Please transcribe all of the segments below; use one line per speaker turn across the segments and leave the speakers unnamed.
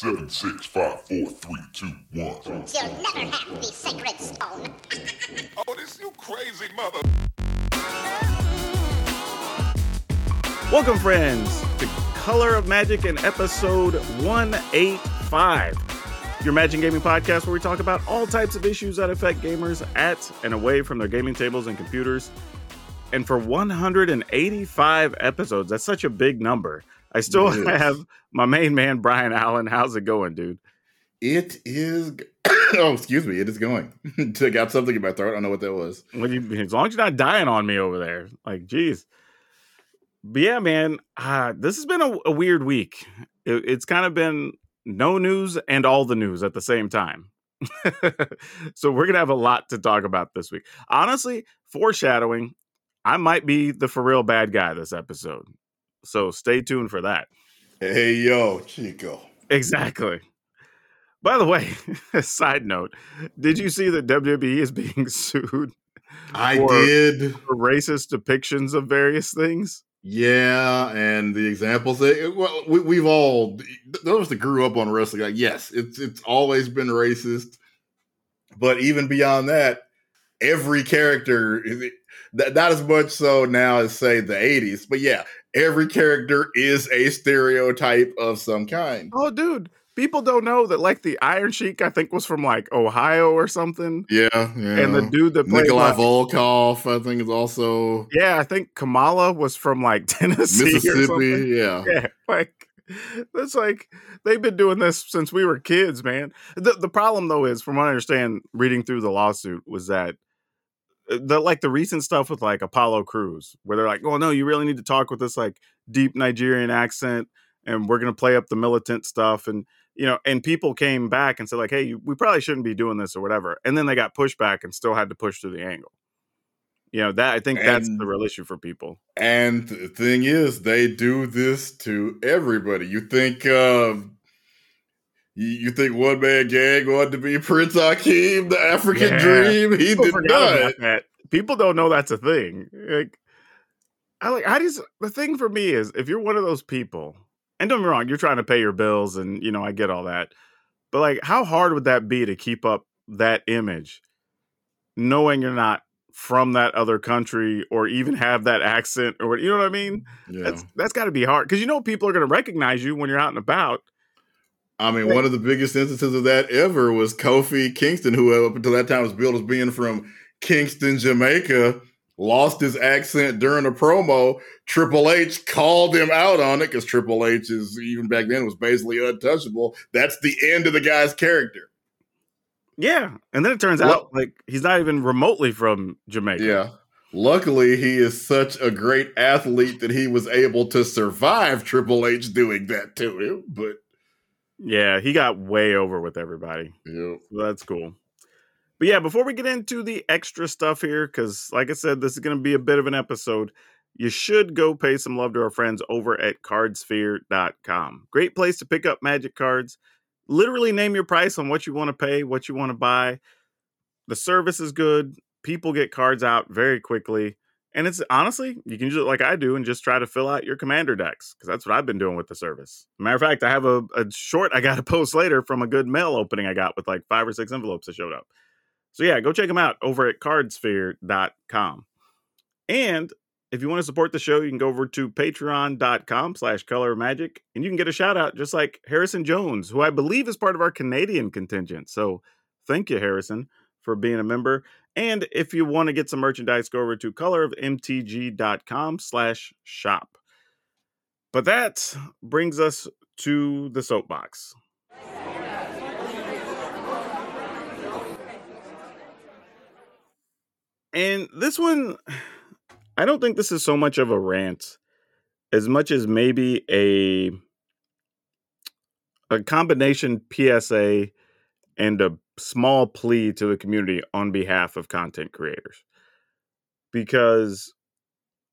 Seven, six, five, four, three, two, one.
You'll never have the sacred stone.
Oh, this you crazy mother.
Welcome, friends, to Color of Magic in episode 185, your Magic Gaming podcast where we talk about all types of issues that affect gamers at and away from their gaming tables and computers. And for 185 episodes, that's such a big number. I still
is.
have my main man, Brian Allen. How's it going, dude?
It is. oh, excuse me. It is going. I got something in my throat. I don't know what that was.
What you, as long as you're not dying on me over there, like, geez. But yeah, man, uh, this has been a, a weird week. It, it's kind of been no news and all the news at the same time. so we're gonna have a lot to talk about this week. Honestly, foreshadowing, I might be the for real bad guy this episode. So stay tuned for that.
Hey, yo, Chico.
Exactly. By the way, side note, did you see that WWE is being sued
I did.
for racist depictions of various things?
Yeah, and the examples that well, we, we've all those that grew up on wrestling. Like, yes, it's it's always been racist, but even beyond that, every character is that not as much so now as say the '80s, but yeah, every character is a stereotype of some kind.
Oh, dude, people don't know that like the Iron Sheik, I think, was from like Ohio or something,
Yeah, yeah.
and the dude that played
Nikolai
like-
Volkoff, I think, is also
yeah, I think Kamala was from like Tennessee or something.
Mississippi. Yeah.
Yeah, like that's like they've been doing this since we were kids, man. The the problem though is, from what I understand, reading through the lawsuit was that the like the recent stuff with like Apollo Crews, where they're like, "Oh no, you really need to talk with this like deep Nigerian accent, and we're gonna play up the militant stuff." And you know, and people came back and said like, "Hey, you- we probably shouldn't be doing this or whatever." And then they got pushback and still had to push through the angle. You know that I think that's
And-
the real issue for people.
And the thing is, they do this to everybody. You think um you, you think one man gang wanted to be Prince Akeem, the African
Yeah.
dream? He
People
did not.
that. People don't know that's a thing. Like, I like. I just the thing for me is if you're one of those people, and don't be wrong, you're trying to pay your bills, and you know I get all that, but like, how hard would that be to keep up that image, knowing you're not from that other country or even have that accent or what you know what I mean?
Yeah.
That's that's got to be hard because you know people are going to recognize you when you're out and about.
I mean, one of the biggest instances of that ever was Kofi Kingston, who up until that time was billed as being from Kingston, Jamaica, lost his accent during a promo. Triple H called him out on it because Triple H is even back then was basically untouchable. That's the end of the guy's character.
Yeah, and then it turns
Well-
out like he's not even remotely from Jamaica.
Yeah. Luckily, he is such a great athlete that he was able to survive Triple H doing that to him. But
Yeah, he got way over with everybody.
yeah,
So that's cool. But yeah, before we get into the extra stuff here, because like I said, this is going to be a bit of an episode, you should go pay some love to our friends over at cardsphere.com. Great place to pick up magic cards. Literally name your price on what you want to pay, what you want to buy. The service is good. People get cards out very quickly. And it's honestly, you can do it like I do and just try to fill out your commander decks because that's what I've been doing with the service. Matter of fact, I have a, a short I got to post later from a good mail opening I got with like five or six envelopes that showed up. So yeah, go check them out over at cardsphere.com. And if you want to support the show, you can go over to patreon.com slash color magic and you can get a shout out just like Harrison Jones, who I believe is part of our Canadian contingent. So thank you, Harrison, for being a member. And if you want to get some merchandise, go over to colorofmtg.com slash shop. But that brings us to the soapbox. And this one, I don't think this is so much of a rant as much as maybe a a combination PSA and a small plea to the community on behalf of content creators. Because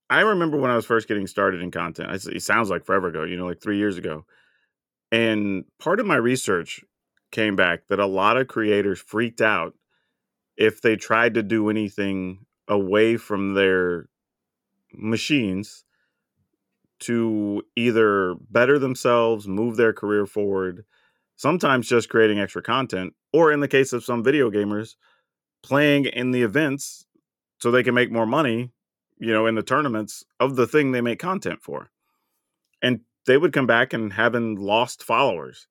I remember when I was first getting started in content, it sounds like forever ago, you know, like three years ago. And part of my research came back that a lot of creators freaked out if they tried to do anything away from their machines to either better themselves, move their career forward, sometimes just creating extra content, or in the case of some video gamers, playing in the events so they can make more money, you know, in the tournaments of the thing they make content for. And they would come back and having lost followers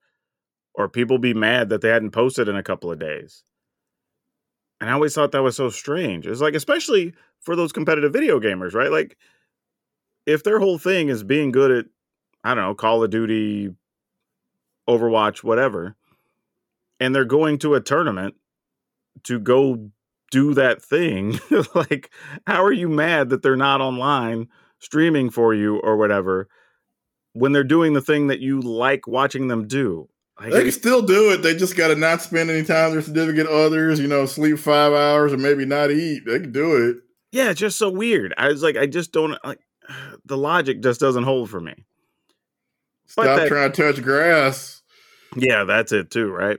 or people be mad that they hadn't posted in a couple of days. And I always thought that was so strange. It's like, especially for those competitive video gamers, right? Like, if their whole thing is being good at, I don't know, Call of Duty, Overwatch, whatever, and they're going to a tournament to go do that thing, like, how are you mad that they're not online streaming for you or whatever when they're doing the thing that you like watching them do? Like,
They can still do it. They just got to not spend any time with their significant others. You know, sleep five hours or maybe not eat. They can do it.
yeah, it's just so weird. I was like, I just don't like the logic just doesn't hold for me.
Stop
that-
trying to touch grass.
Yeah, that's it too, right?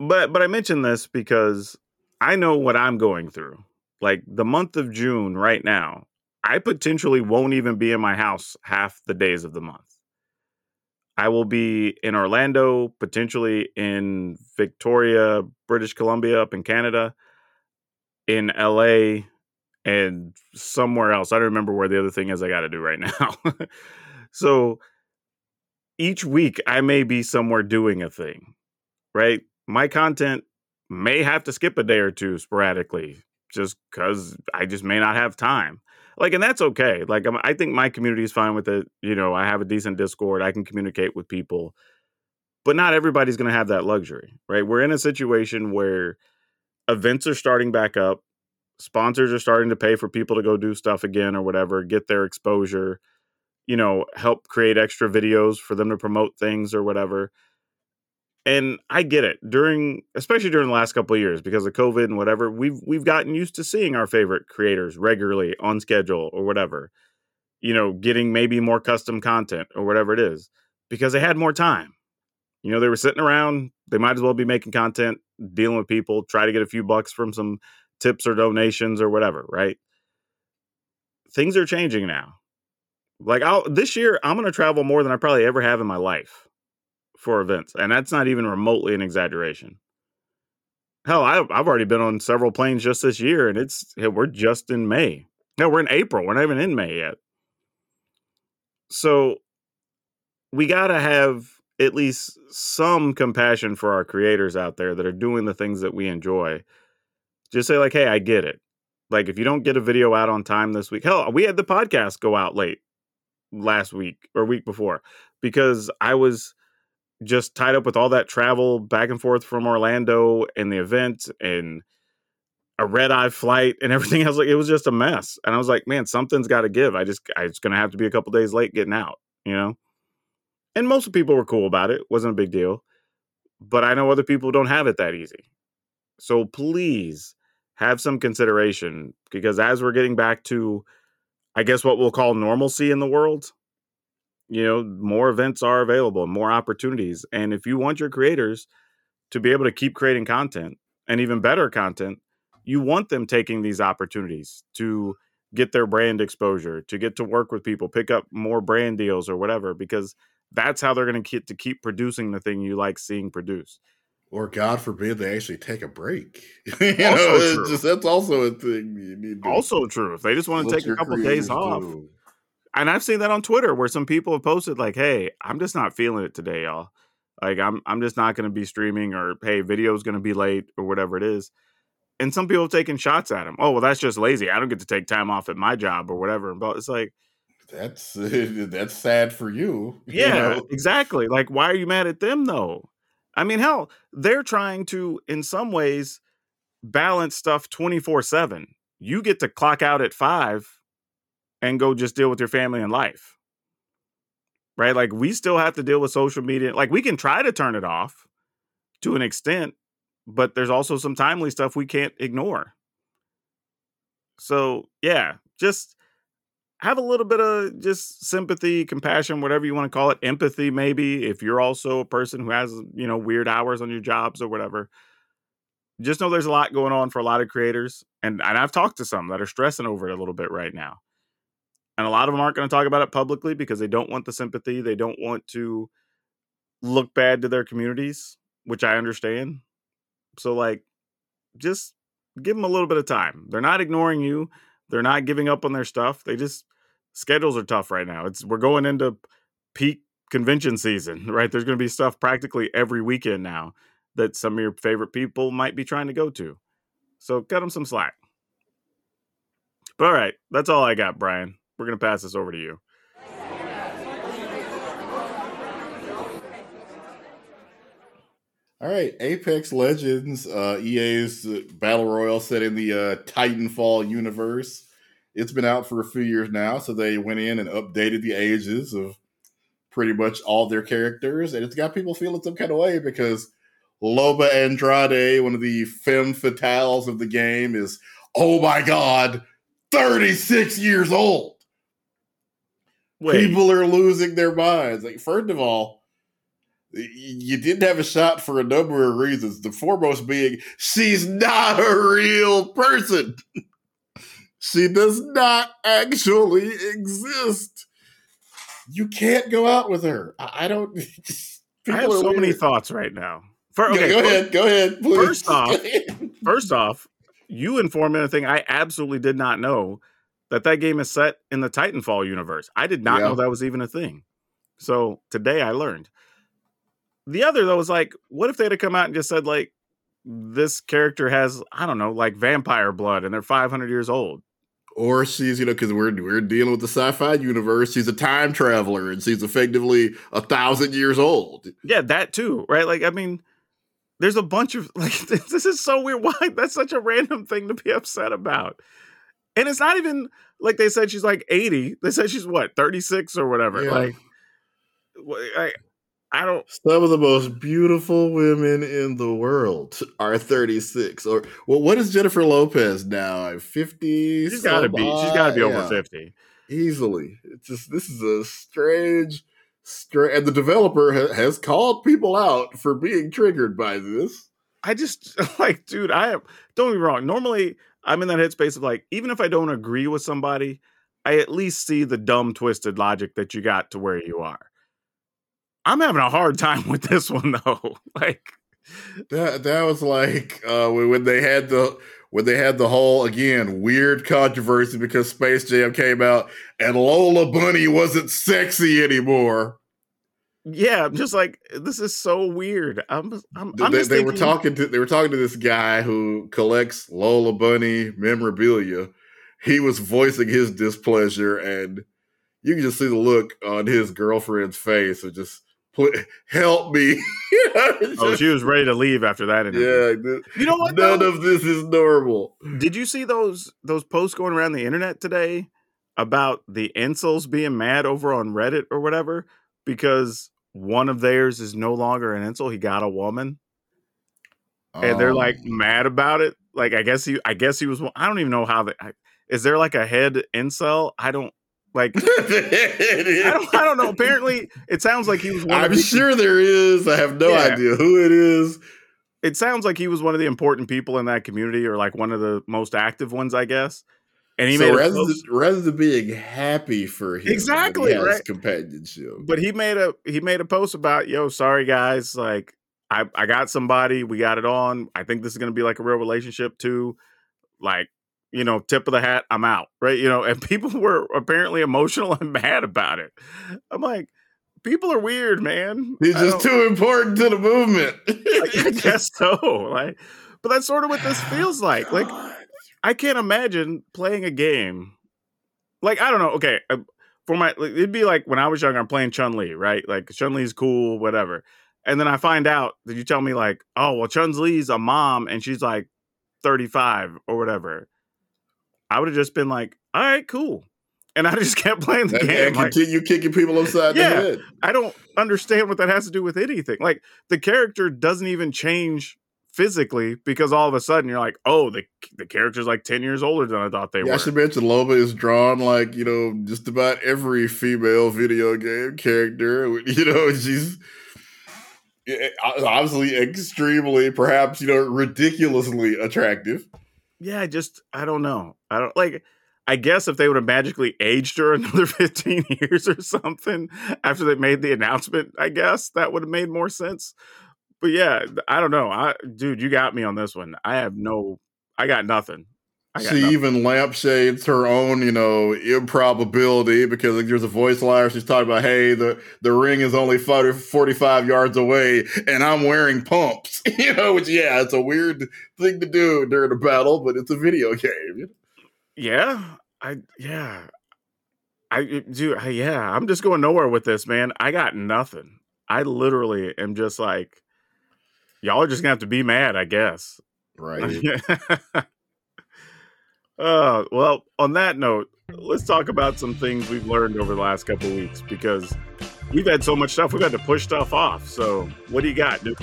But but I mention this because I know what I'm going through. Like the month of June right now, I potentially won't even be in my house half the days of the month. I will be in Orlando, potentially in Victoria, British Columbia, up in Canada, in LA, and somewhere else. I don't remember where the other thing is I got to do right now. So each week I may be somewhere doing a thing, right? My content may have to skip a day or two sporadically just because I just may not have time. Like, and that's okay. Like, I'm, I think my community is fine with it. You know, I have a decent Discord, I can communicate with people, but not everybody's going to have that luxury, right? We're in a situation where events are starting back up, sponsors are starting to pay for people to go do stuff again or whatever, get their exposure you know, help create extra videos for them to promote things or whatever. And I get it during, especially during the last couple of years because of COVID and whatever. We've we've gotten used to seeing our favorite creators regularly on schedule or whatever. You know, getting maybe more custom content or whatever it is because they had more time. You know, they were sitting around. They might as well be making content, dealing with people, try to get a few bucks from some tips or donations or whatever. Right? Things are changing now like I'll this year I'm going to travel more than I probably ever have in my life for events, and that's not even remotely an exaggeration. Hell, I've I've already been on several planes just this year, and it's we're just in May. No, we're in April. We're not even in May yet. So we got to have at least some compassion for our creators out there that are doing the things that we enjoy. Just say like, "Hey, I get it." Like if you don't get a video out on time this week, hell, we had the podcast go out late last week or week before because I was just tied up with all that travel back and forth from Orlando and the event and a red eye flight and everything else. Like it was just a mess. And I was like, man, something's got to give. I just, I was going to have to be a couple days late getting out, you know? And most people were cool about it. Wasn't a big deal. But I know other people don't have it that easy. So please have some consideration because as we're getting back to I guess what we'll call normalcy in the world. You know, more events are available, more opportunities. And if you want your creators to be able to keep creating content and even better content, you want them taking these opportunities to get their brand exposure, to get to work with people, pick up more brand deals or whatever, because that's how they're going to get to keep producing the thing you like seeing produced.
Or God forbid they actually take a break. you
Also
know, just that's also a thing you need
Also true. If they just want to take a couple days off,
do.
and I've seen that on Twitter where some people have posted like, "Hey, I'm just not feeling it today, y'all. Like, I'm I'm just not going to be streaming, or hey, video's going to be late, or whatever it is." And some people have taken shots at him. Oh, well, that's just lazy. I don't get to take time off at my job or whatever. But it's like,
That's that's sad for you. you
yeah,
know?
exactly. Like, why are you mad at them though? I mean, hell, they're trying to, in some ways, balance stuff 24 7. You get to clock out at five and go just deal with your family and life. Right? Like, we still have to deal with social media. Like, we can try to turn it off to an extent, but there's also some timely stuff we can't ignore. So, yeah, just have a little bit of just sympathy, compassion, whatever you want to call it, empathy, maybe, if you're also a person who has, you know, weird hours on your jobs or whatever. Just know there's a lot going on for a lot of creators. And, and I've talked to some that are stressing over it a little bit right now. And a lot of them aren't going to talk about it publicly because they don't want the sympathy. They don't want to look bad to their communities, which I understand. So like just give them a little bit of time. They're not ignoring you. They're not giving up on their stuff. They just schedules are tough right now. It's we're going into peak convention season, right? There's going to be stuff practically every weekend now that some of your favorite people might be trying to go to. So cut them some slack. But all right, that's all I got, Brian. We're going to pass this over to you.
All right, Apex Legends, uh, EA's battle royale set in the uh, Titanfall universe. It's been out for a few years now, so they went in and updated the ages of pretty much all their characters, and it's got people feeling some kind of way because Loba Andrade, one of the femme fatales of the game, is oh my god, thirty six years old.
Wait,
People are losing their minds. Like, first of all, you didn't have a shot for a number of reasons. The foremost being she's not a real person. she does not actually exist. You can't go out with her. I I don't.
I have so many thoughts right now. For, okay,
go
fir-
ahead. Go ahead. Please.
First off- First off, you informed me of a thing I absolutely did not know that that game is set in the Titanfall universe. I did not
Yeah.
know that was even a thing. So today I learned. The other though was like, what if they'd have come out and just said like, this character has I don't know like vampire blood and they're 500 years old.
or she's you know because we're we're dealing with the sci-fi universe. She's a time traveler and she's effectively a thousand years old.
Yeah, that too, right? Like I mean, there's a bunch of like this is so weird. Why that's such a random thing to be upset about. And it's not even like they said she's like 80. They said she's what, 36 or whatever.
Yeah.
Like I, I don't
Some of the most beautiful women in the world are 36. Or well, what is Jennifer Lopez now? 50?
she's gotta be she's gotta be over 50.
Easily. It's just this is a strange strange and the developer ha- has called people out for being triggered by this.
I just like, dude, I am don't be wrong. Normally I'm in that headspace of like, even if I don't agree with somebody, I at least see the dumb twisted logic that you got to where you are. I'm having a hard time with this one though. Like
That that was like uh, when they had the when they had the whole again weird controversy because Space Jam came out and Lola Bunny wasn't sexy anymore.
yeah, I'm just like this is so weird. I'm I'm, I'm
they, they were talking to they were talking to this guy who collects Lola Bunny memorabilia. He was voicing his displeasure, and you can just see the look on his girlfriend's face of just "Pl- help me.
Oh, she was ready to leave after that interview.
yeah,
You know what?
none
though?
of this is normal.
Did you see those those posts going around the internet today about the incels being mad over on Reddit or whatever because one of theirs is no longer an incel. He got a woman, and they're like
Um,
mad about it. Like I guess he, I guess he was. I don't even know how the. I- Is there like a head incel? I don't like. I don't. I don't know. Apparently, it sounds like he was. One of
I'm
the,
sure there is. I have no
Yeah.
idea who it is.
It sounds like he was one of the important people in that community, or like one of the most active ones, I guess. And he
so
made
rather
post-
than, rather than being happy for him,
Exactly, right.
companionship.
but he made a he made a post about yo sorry guys like i i got somebody we got it on i think this is going to be like a real relationship too like you know tip of the hat i'm out right you know and people were apparently emotional and mad about it i'm like people are weird man
He's just too important to the movement.
i guess so like but that's sort of what this feels like like I can't imagine playing a game. Like I don't know. Okay, uh, for my it'd be like when I was younger, I'm playing Chun Li, right? Like Chun Li's cool, whatever. And then I find out that you tell me like, oh well, Chun Li's a mom and she's like 35 or whatever. I would have just been like, all right, cool, and I just kept playing the
and,
game.
and
Like,
continue kicking people upside
Yeah.
the head.
I don't understand what that has to do with anything. Like the character doesn't even change physically because all of a sudden you're like, oh, the the character's like 10 years older than I thought they
Yeah, I
were.
should mention Loba is drawn like you know just about every female video game character. You know, she's eh, obviously extremely, perhaps you know, ridiculously attractive.
Yeah, I just I don't know. I don't like I guess if they would have magically aged her another 15 years or something after they made the announcement, I guess that would have made more sense. But yeah, I don't know. I dude, you got me on this one. I have no I got nothing.
She
nothing.
even lampshades her own, you know, improbability because like, there's a voice line. She's talking about, hey, the, the ring is only 40, 45 yards away and I'm wearing pumps. you know, which, yeah, it's a weird thing to do during a battle, but it's a video game.
Yeah, I yeah, I do. Yeah, I'm just going nowhere with this, man. I got nothing. I literally am just like, y'all are just gonna have to be mad, I guess.
Right.
uh, well, on that note, let's talk about some things we've learned over the last couple weeks because we've had so much stuff. We've had to push stuff off. So, what do you got, dude?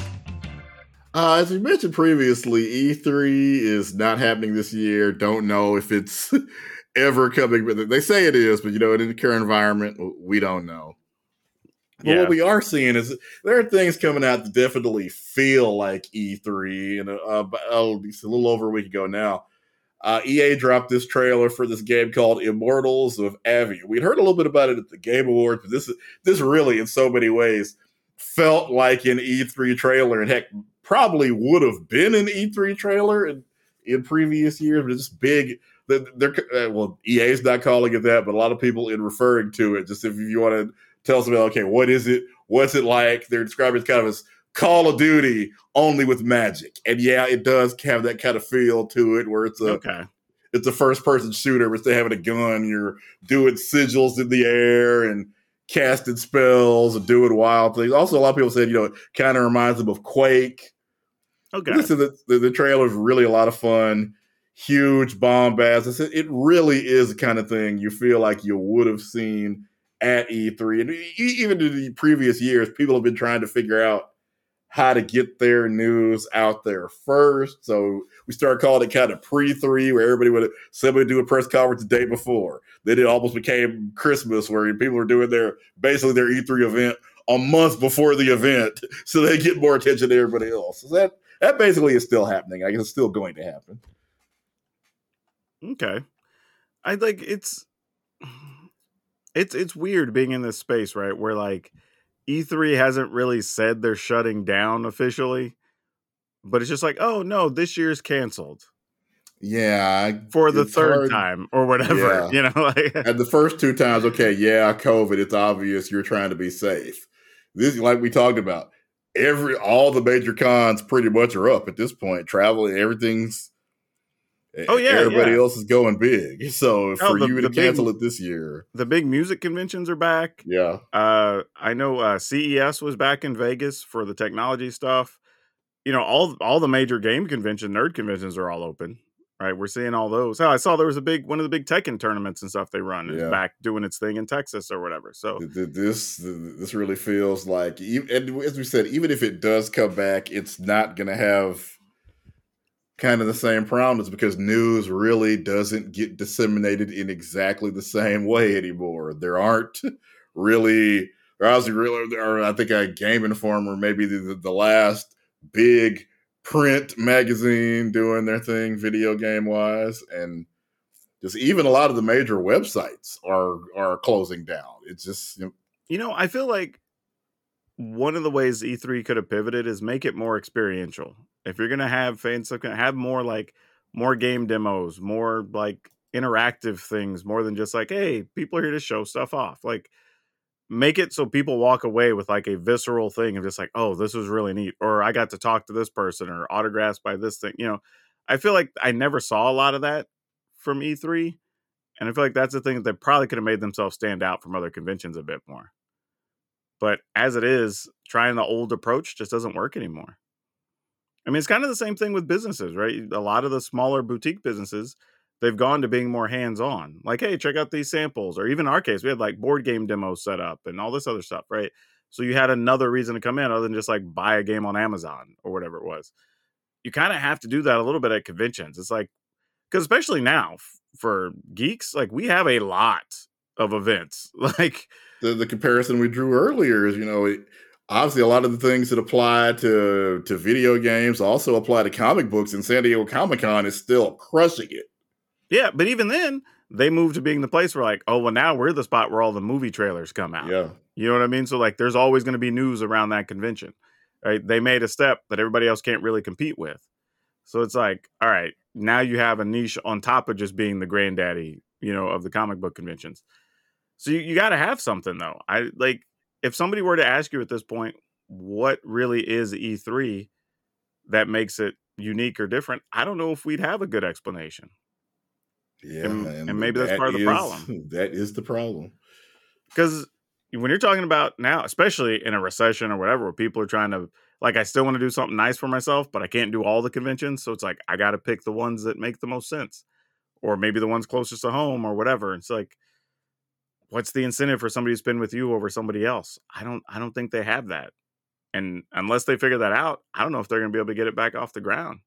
Uh, as we mentioned previously, E3 is not happening this year. Don't know if it's ever coming, but they say it is. But you know, in the current environment, we don't know. But
Yeah.
what we are seeing is there are things coming out that definitely feel like E3. And uh, oh, it's a little over a week ago now, uh, EA dropped this trailer for this game called Immortals of Aveum. We'd heard a little bit about it at the Game Awards, but this this really, in so many ways, felt like an E3 trailer, and heck, probably would have been an E3 trailer in, in previous years. But it's just big. They're, uh, well, EA's not calling it that, but a lot of people in referring to it. Just if you want to tell somebody, okay, what is it? What's it like? They're describing it kind of as Call of Duty only with magic, and yeah, it does have that kind of feel to it, where it's a
Okay.
it's a first person shooter, where instead of having a gun, you're doing sigils in the air and casting spells and doing wild things. Also, a lot of people said, you know, it kind of reminds them of Quake.
Okay.
Listen, the, the, the trailer is really a lot of fun. Huge bombast. It really is the kind of thing you feel like you would have seen at E3. And even in the previous years, people have been trying to figure out how to get their news out there first. So we started calling it kind of pre-3, where everybody would somebody do a press conference the day before. Then it almost became Christmas, where people were doing their basically their E3 event a month before the event, so they get more attention than everybody else. So that that basically is still happening. I guess it's still going to happen.
Okay. I like it's it's it's weird being in this space, right? Where like E3 hasn't really said they're shutting down officially, but it's just like, oh no, this year's canceled
Yeah,
for the third
hard.
time or whatever.
Yeah.
You know, like
At the first two times, okay, yeah, COVID. It's obvious you're trying to be safe. This, like we talked about, every all the major cons pretty much are up at this point. Traveling, everything's.
Oh, yeah,
everybody
yeah.
else is going big. So for
the-
you to
big-
cancel it this year,
the big music conventions are back.
yeah,
Uh I know uh CES was back in Vegas for the technology stuff. You know, all all the major game convention, nerd conventions are all open. Right, we're seeing all those. Oh, I saw there was a big one of the big Tekken tournaments and stuff they run is
Yeah.
back doing its thing in Texas or whatever. So
Th- th- this this really feels like, and as we said, even if it does come back, it's not going to have kind of the same prominence because news really doesn't get disseminated in exactly the same way anymore. There aren't really, or I was really, or I think a Game Informer, maybe the, the, the last big print magazine doing their thing, video game wise, and just even a lot of the major websites are are closing down. It's just you know,
You know, I feel like one of the ways E3 could have pivoted is make it more experiential. If you're gonna have fans, like, have more like more game demos, more like interactive things, more than just like, hey, people are here to show stuff off. Like, make it so people walk away with like a visceral thing of just like, oh, this was really neat, or I got to talk to this person, or autographs by this thing. You know, I feel like I never saw a lot of that from E3. And I feel like that's the thing that they probably could have made themselves stand out from other conventions a bit more. But as it is, trying the old approach just doesn't work anymore. I mean, it's kind of the same thing with businesses, right? A lot of the smaller boutique businesses, they've gone to being more hands on. Like, hey, check out these samples. Or even our case, we had like board game demos set up and all this other stuff, right? So you had another reason to come in other than just like buy a game on Amazon or whatever it was. You kind of have to do that a little bit at conventions. It's like, because especially now for geeks, like we have a lot of events. Like,
the, the comparison we drew earlier is, you know, it, obviously a lot of the things that apply to to video games also apply to comic books, and San Diego Comic Con is still crushing it.
Yeah, but even then, they moved to being the place where like, oh well now we're the spot where all the movie trailers come out.
Yeah.
You know what I mean? So like there's always going to be news around that convention. Right? They made a step that everybody else can't really compete with. So it's like, all right, now you have a niche on top of just being the granddaddy, you know, of the comic book conventions. So you, you got to have something though. I like if somebody were to ask you at this point, what really is E3 that makes it unique or different? I don't know if we'd have a good explanation.
Yeah.
And- and maybe that's
that
part of the
is-
problem.
That is the problem.
because when you're talking about now, especially in a recession or whatever, where people are trying to like, I still want to do something nice for myself, but I can't do all the conventions, so it's like I got to pick the ones that make the most sense, or maybe the ones closest to home or whatever. It's like, what's the incentive for somebody to spend with you over somebody else? I don't, I don't think they have that, and unless they figure that out, I don't know if they're going to be able to get it back off the ground,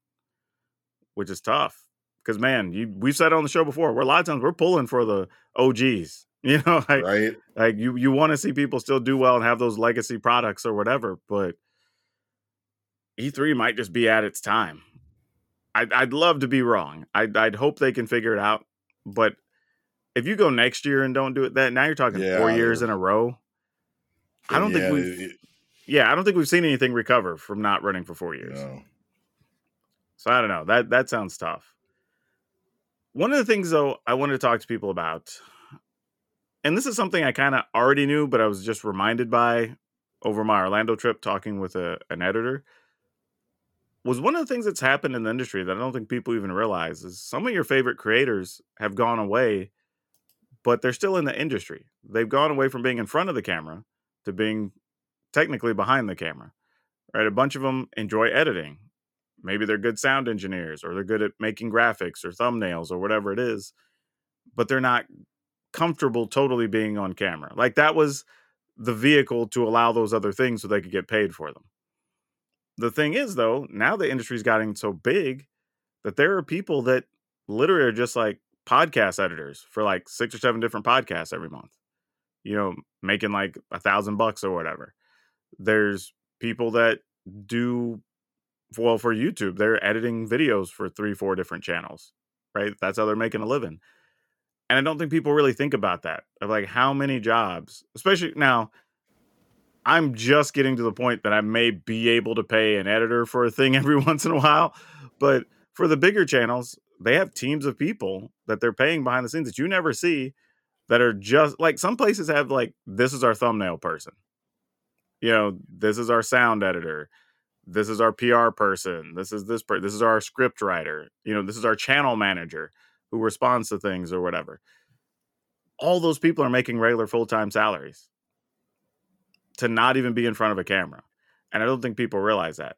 which is tough. Because man, you we've said it on the show before, where a lot of times we're pulling for the OGs. You know, like
right?
like you you want to see people still do well and have those legacy products or whatever but e3 might just be at its time i'd, I'd love to be wrong I'd, I'd hope they can figure it out but if you go next year and don't do it that now you're talking four years in a row i don't
Yeah,
think we've
it-
yeah i don't think we've seen anything recover from not running for four years
no.
so I don't know. That that sounds tough. One of the things though I wanted to talk to people about, and this is something I kind of already knew, but I was just reminded by over my Orlando trip talking with a, an editor, was one of the things that's happened in the industry that I don't think people even realize is some of your favorite creators have gone away, but they're still in the industry. They've gone away from being in front of the camera to being technically behind the camera. Right? A bunch of them enjoy editing maybe they're good sound engineers or they're good at making graphics or thumbnails or whatever it is but they're not comfortable totally being on camera like that was the vehicle to allow those other things so they could get paid for them the thing is though now the industry's gotten so big that there are people that literally are just like podcast editors for like six or seven different podcasts every month you know making like a thousand bucks or whatever there's people that do well for YouTube, they're editing videos for three, four different channels, right? That's how they're making a living. And I don't think people really think about that of like how many jobs, especially now. I'm just getting to the point that I may be able to pay an editor for a thing every once in a while, but for the bigger channels, they have teams of people that they're paying behind the scenes that you never see that are just like some places have like this is our thumbnail person. You know, this is our sound editor this is our PR person. This is this per- this is our script writer. You know, this is our channel manager who responds to things or whatever. All those people are making regular full-time salaries to not even be in front of a camera. And I don't think people realize that.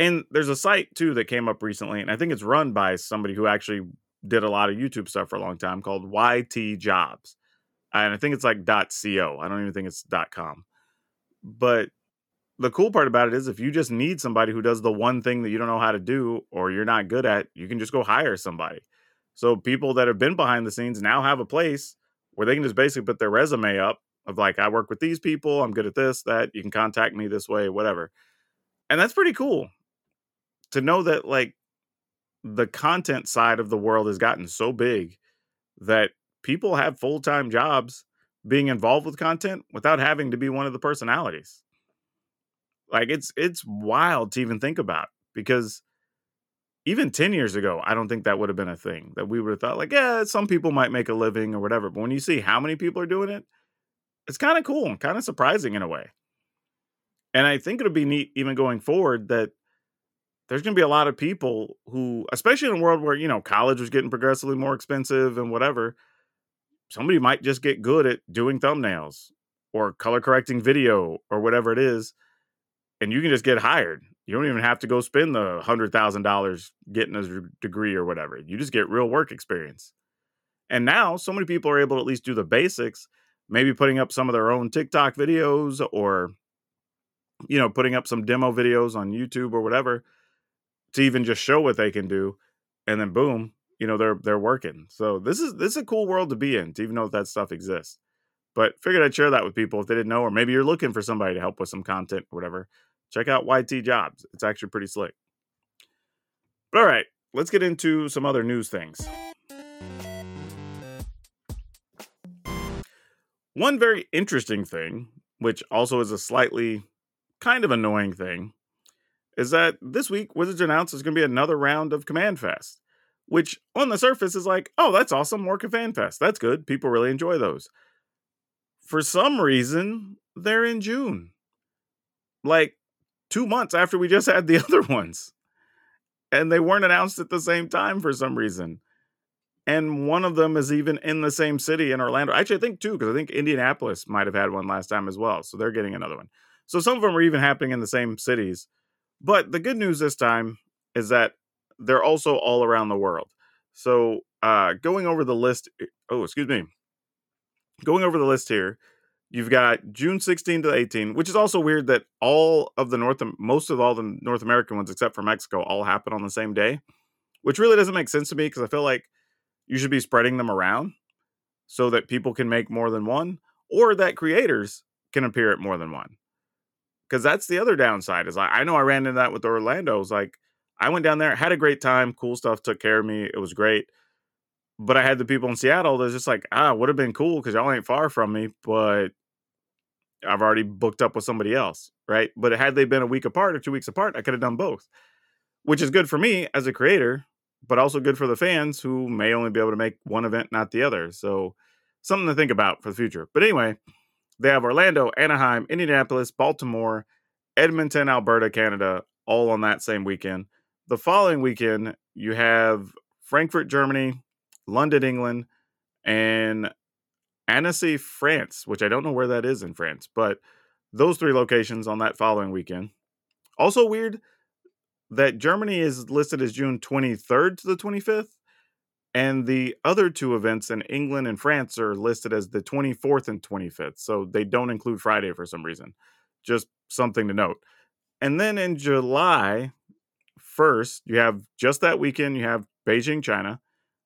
And there's a site too that came up recently and I think it's run by somebody who actually did a lot of YouTube stuff for a long time called YT Jobs. And I think it's like .co. I don't even think it's .com. But the cool part about it is if you just need somebody who does the one thing that you don't know how to do or you're not good at, you can just go hire somebody. So people that have been behind the scenes now have a place where they can just basically put their resume up of like, I work with these people, I'm good at this, that, you can contact me this way, whatever. And that's pretty cool to know that like the content side of the world has gotten so big that people have full-time jobs being involved with content without having to be one of the personalities. Like it's it's wild to even think about because even 10 years ago i don't think that would have been a thing that we would have thought like yeah some people might make a living or whatever but when you see how many people are doing it it's kind of cool and kind of surprising in a way. And i think it'll be neat even going forward that there's going to be a lot of people who especially in a world where you know college was getting progressively more expensive and whatever somebody might just get good at doing thumbnails or color correcting video or whatever it is and you can just get hired. You don't even have to go spend the hundred thousand dollars getting a degree or whatever. You just get real work experience. And now so many people are able to at least do the basics, maybe putting up some of their own TikTok videos or you know, putting up some demo videos on YouTube or whatever to even just show what they can do. And then boom, you know, they're they're working. So this is this is a cool world to be in, to even know that, that stuff exists. But figured I'd share that with people if they didn't know, or maybe you're looking for somebody to help with some content or whatever check out YT Jobs. It's actually pretty slick. But all right, let's get into some other news things. One very interesting thing, which also is a slightly kind of annoying thing, is that this week Wizards announced there's going to be another round of Command Fest, which on the surface is like, oh, that's awesome, more Command Fest. That's good. People really enjoy those. For some reason, they're in June. Like two months after we just had the other ones. And they weren't announced at the same time for some reason. And one of them is even in the same city in Orlando. Actually, I think two, because I think Indianapolis might have had one last time as well. So they're getting another one. So some of them are even happening in the same cities. But the good news this time is that they're also all around the world. So uh going over the list, eh, oh, excuse me. Going over the list here, you've got June 16 to 18, which is also weird that all of the North, most of all the North American ones, except for Mexico, all happen on the same day, which really doesn't make sense to me because I feel like you should be spreading them around so that people can make more than one or that creators can appear at more than one because that's the other downside is like i know i ran into that with orlando was like i went down there had a great time cool stuff took care of me it was great. But i had the people in seattle that's just like ah would have been cool because y'all ain't far from me but i've already booked up with somebody else right? But had they been a week apart or two weeks apart i could have done both which is good for me as a creator but also good for the fans who may only be able to make one event not the other so something to think about for the future. But anyway they have Orlando, Anaheim, Indianapolis, Baltimore, Edmonton, Alberta, Canada, all on that same weekend. The following weekend, you have Frankfurt, Germany, London, England, and Annecy, France, which I don't know where that is in France, but those three locations on that following weekend. Also weird that Germany is listed as June 23rd to the 25th, and the other two events in England and France are listed as the 24th and 25th. So they don't include Friday for some reason. Just something to note. And then in July 1st, you have just that weekend, you have Beijing, China.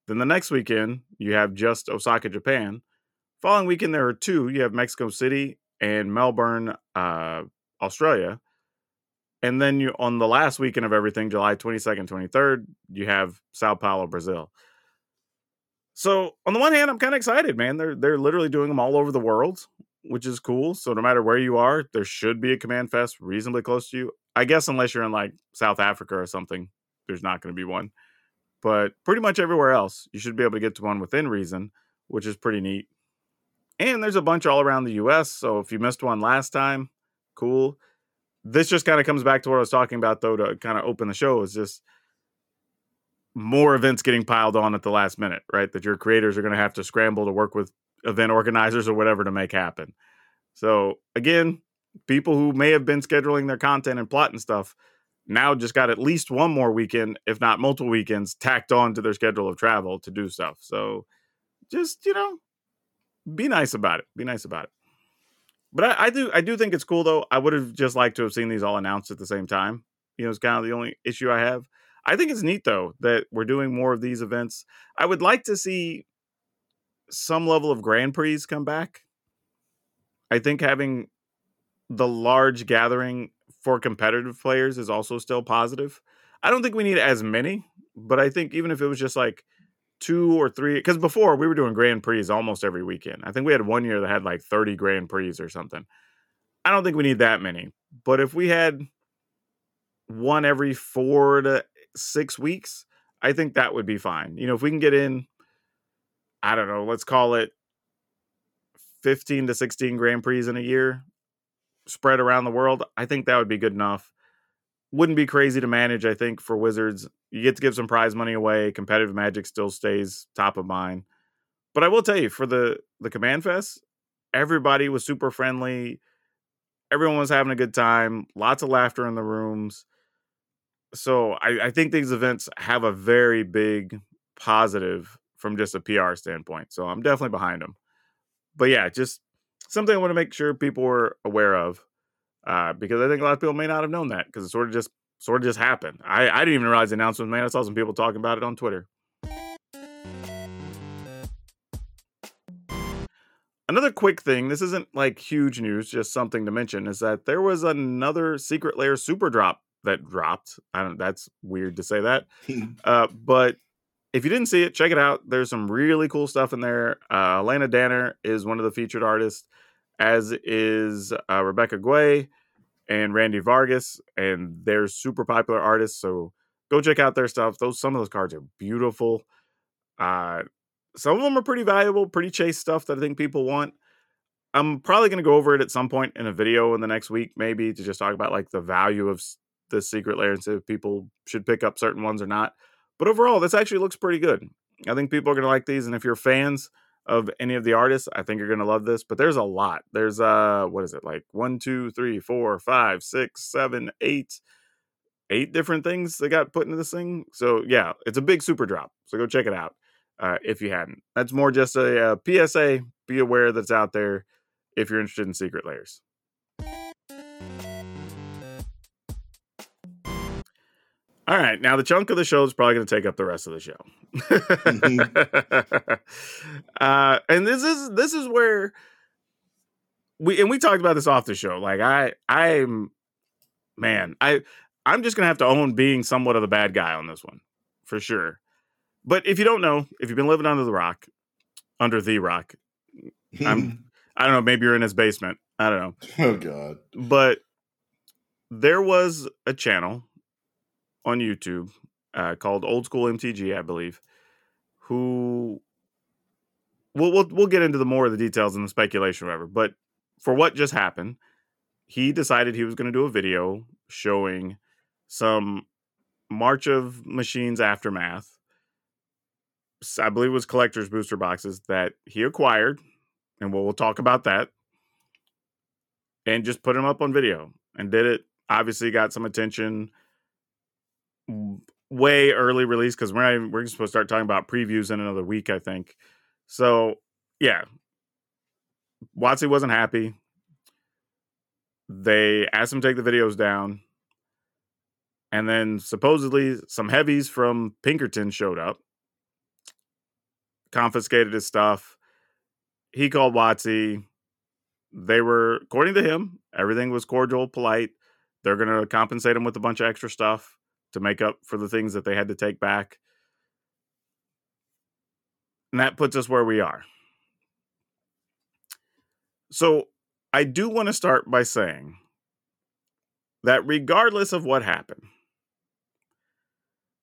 Then the next weekend, you have just Osaka, Japan. Following weekend, there are two. You have Mexico City and Melbourne, uh, Australia. And then you on the last weekend of everything, July 22nd, 23rd, you have Sao Paulo, Brazil. So on the one hand, I'm kind of excited, man. They're they're literally doing them all over the world, which is cool. So no matter where you are, there should be a command fest reasonably close to you. I guess unless you're in like South Africa or something, there's not going to be one. But pretty much everywhere else, you should be able to get to one within reason, which is pretty neat. And there's a bunch all around the US, so if you missed one last time, cool. This just kind of comes back to what I was talking about though to kind of open the show is just more events getting piled on at the last minute, right? That your creators are going to have to scramble to work with event organizers or whatever to make happen. So again, people who may have been scheduling their content and plot and stuff now just got at least one more weekend, if not multiple weekends, tacked on to their schedule of travel to do stuff. So just, you know, be nice about it. Be nice about it. But I, I do I do think it's cool though. I would have just liked to have seen these all announced at the same time. You know, it's kind of the only issue I have. I think it's neat though that we're doing more of these events. I would like to see some level of Grand Prix come back. I think having the large gathering for competitive players is also still positive. I don't think we need as many, but I think even if it was just like two or three, because before we were doing Grand Prix almost every weekend. I think we had one year that had like 30 Grand Prix or something. I don't think we need that many, but if we had one every four to six weeks, I think that would be fine. You know, if we can get in, I don't know, let's call it 15 to 16 Grand Prix in a year spread around the world, I think that would be good enough. Wouldn't be crazy to manage, I think, for Wizards. You get to give some prize money away. Competitive magic still stays top of mind. But I will tell you, for the the Command Fest, everybody was super friendly. Everyone was having a good time. Lots of laughter in the rooms so I, I think these events have a very big positive from just a PR standpoint. So I'm definitely behind them. But yeah, just something I want to make sure people were aware of, uh, because I think a lot of people may not have known that because it sort of just sort of just happened. I, I didn't even realize the announcement, man. I saw some people talking about it on Twitter. Another quick thing, this isn't like huge news, just something to mention, is that there was another Secret Lair super drop that dropped. I don't. That's weird to say that, uh, but if you didn't see it, check it out. There's some really cool stuff in there. Uh, Alayna Danner is one of the featured artists, as is uh, Rebecca Guay and Randy Vargas, and they're super popular artists. So go check out their stuff. Those some of those cards are beautiful. Uh, some of them are pretty valuable, pretty chase stuff that I think people want. I'm probably going to go over it at some point in a video in the next week, maybe to just talk about like the value of the secret layer and see if people should pick up certain ones or not. But overall, this actually looks pretty good. I think people are going to like these, and if you're fans of any of the artists, I think you're going to love this. But there's a lot. There's uh, what is it like one, two, three, four, five, six, seven, eight, eight different things that got put into this thing. So yeah, it's a big super drop. So go check it out uh, if you hadn't. That's more just a, a PSA. Be aware that's out there if you're interested in secret layers. All right, now the chunk of the show is probably going to take up the rest of the show, uh, and this is this is where we and we talked about this off the show. Like I, I'm, man, I, I'm just gonna have to own being somewhat of the bad guy on this one, for sure. But if you don't know, if you've been living under the rock, under the rock, I'm, I don't know, maybe you're in his basement. I don't know
oh God.
but there was a channel on YouTube uh, called Old School MTG, I believe, who we'll, we'll we'll get into the more of the details and the speculation, whatever. But for what just happened, he decided he was going to do a video showing some March of Machines aftermath. I believe it was collector's booster boxes that he acquired, and we'll, we'll talk about that and just put him up on video and did it. Obviously, got some attention. Way early release because we're not we're supposed to start talking about previews in another week, I think. So yeah, WotC wasn't happy. They asked him to take the videos down, and then supposedly some heavies from Pinkerton showed up, confiscated his stuff. He called WotC they were according to him everything was cordial polite they're going to compensate him with a bunch of extra stuff to make up for the things that they had to take back. And that puts us where we are. So i do want to start by saying that regardless of what happened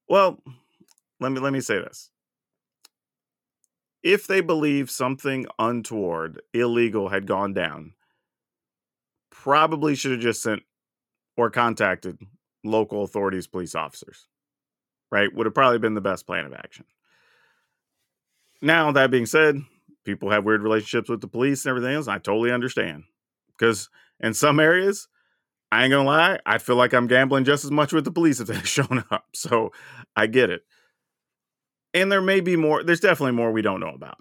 well let me let me say this. If they believe something untoward, illegal had gone down, probably should have just sent or contacted local authorities, police officers, right? Would have probably been the best plan of action. Now, that being said, people have weird relationships with the police and everything else. And I totally understand because in some areas, I ain't gonna lie, I feel like I'm gambling just as much with the police if they've shown up. So I get it and there may be more there's definitely more we don't know about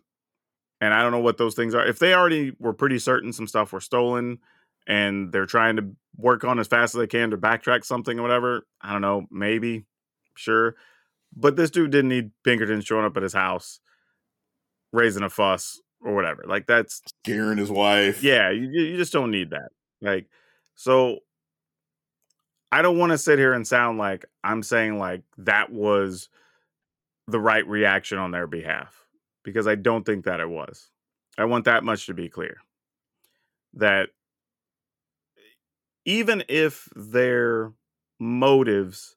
and i don't know what those things are if they already were pretty certain some stuff were stolen and they're trying to work on as fast as they can to backtrack something or whatever i don't know maybe sure but this dude didn't need pinkerton showing up at his house raising a fuss or whatever like that's
Scaring his wife.
yeah you, you just don't need that like so i don't want to sit here and sound like i'm saying like that was the right reaction on their behalf because I don't think that it was. I want that much to be clear. That even if their motives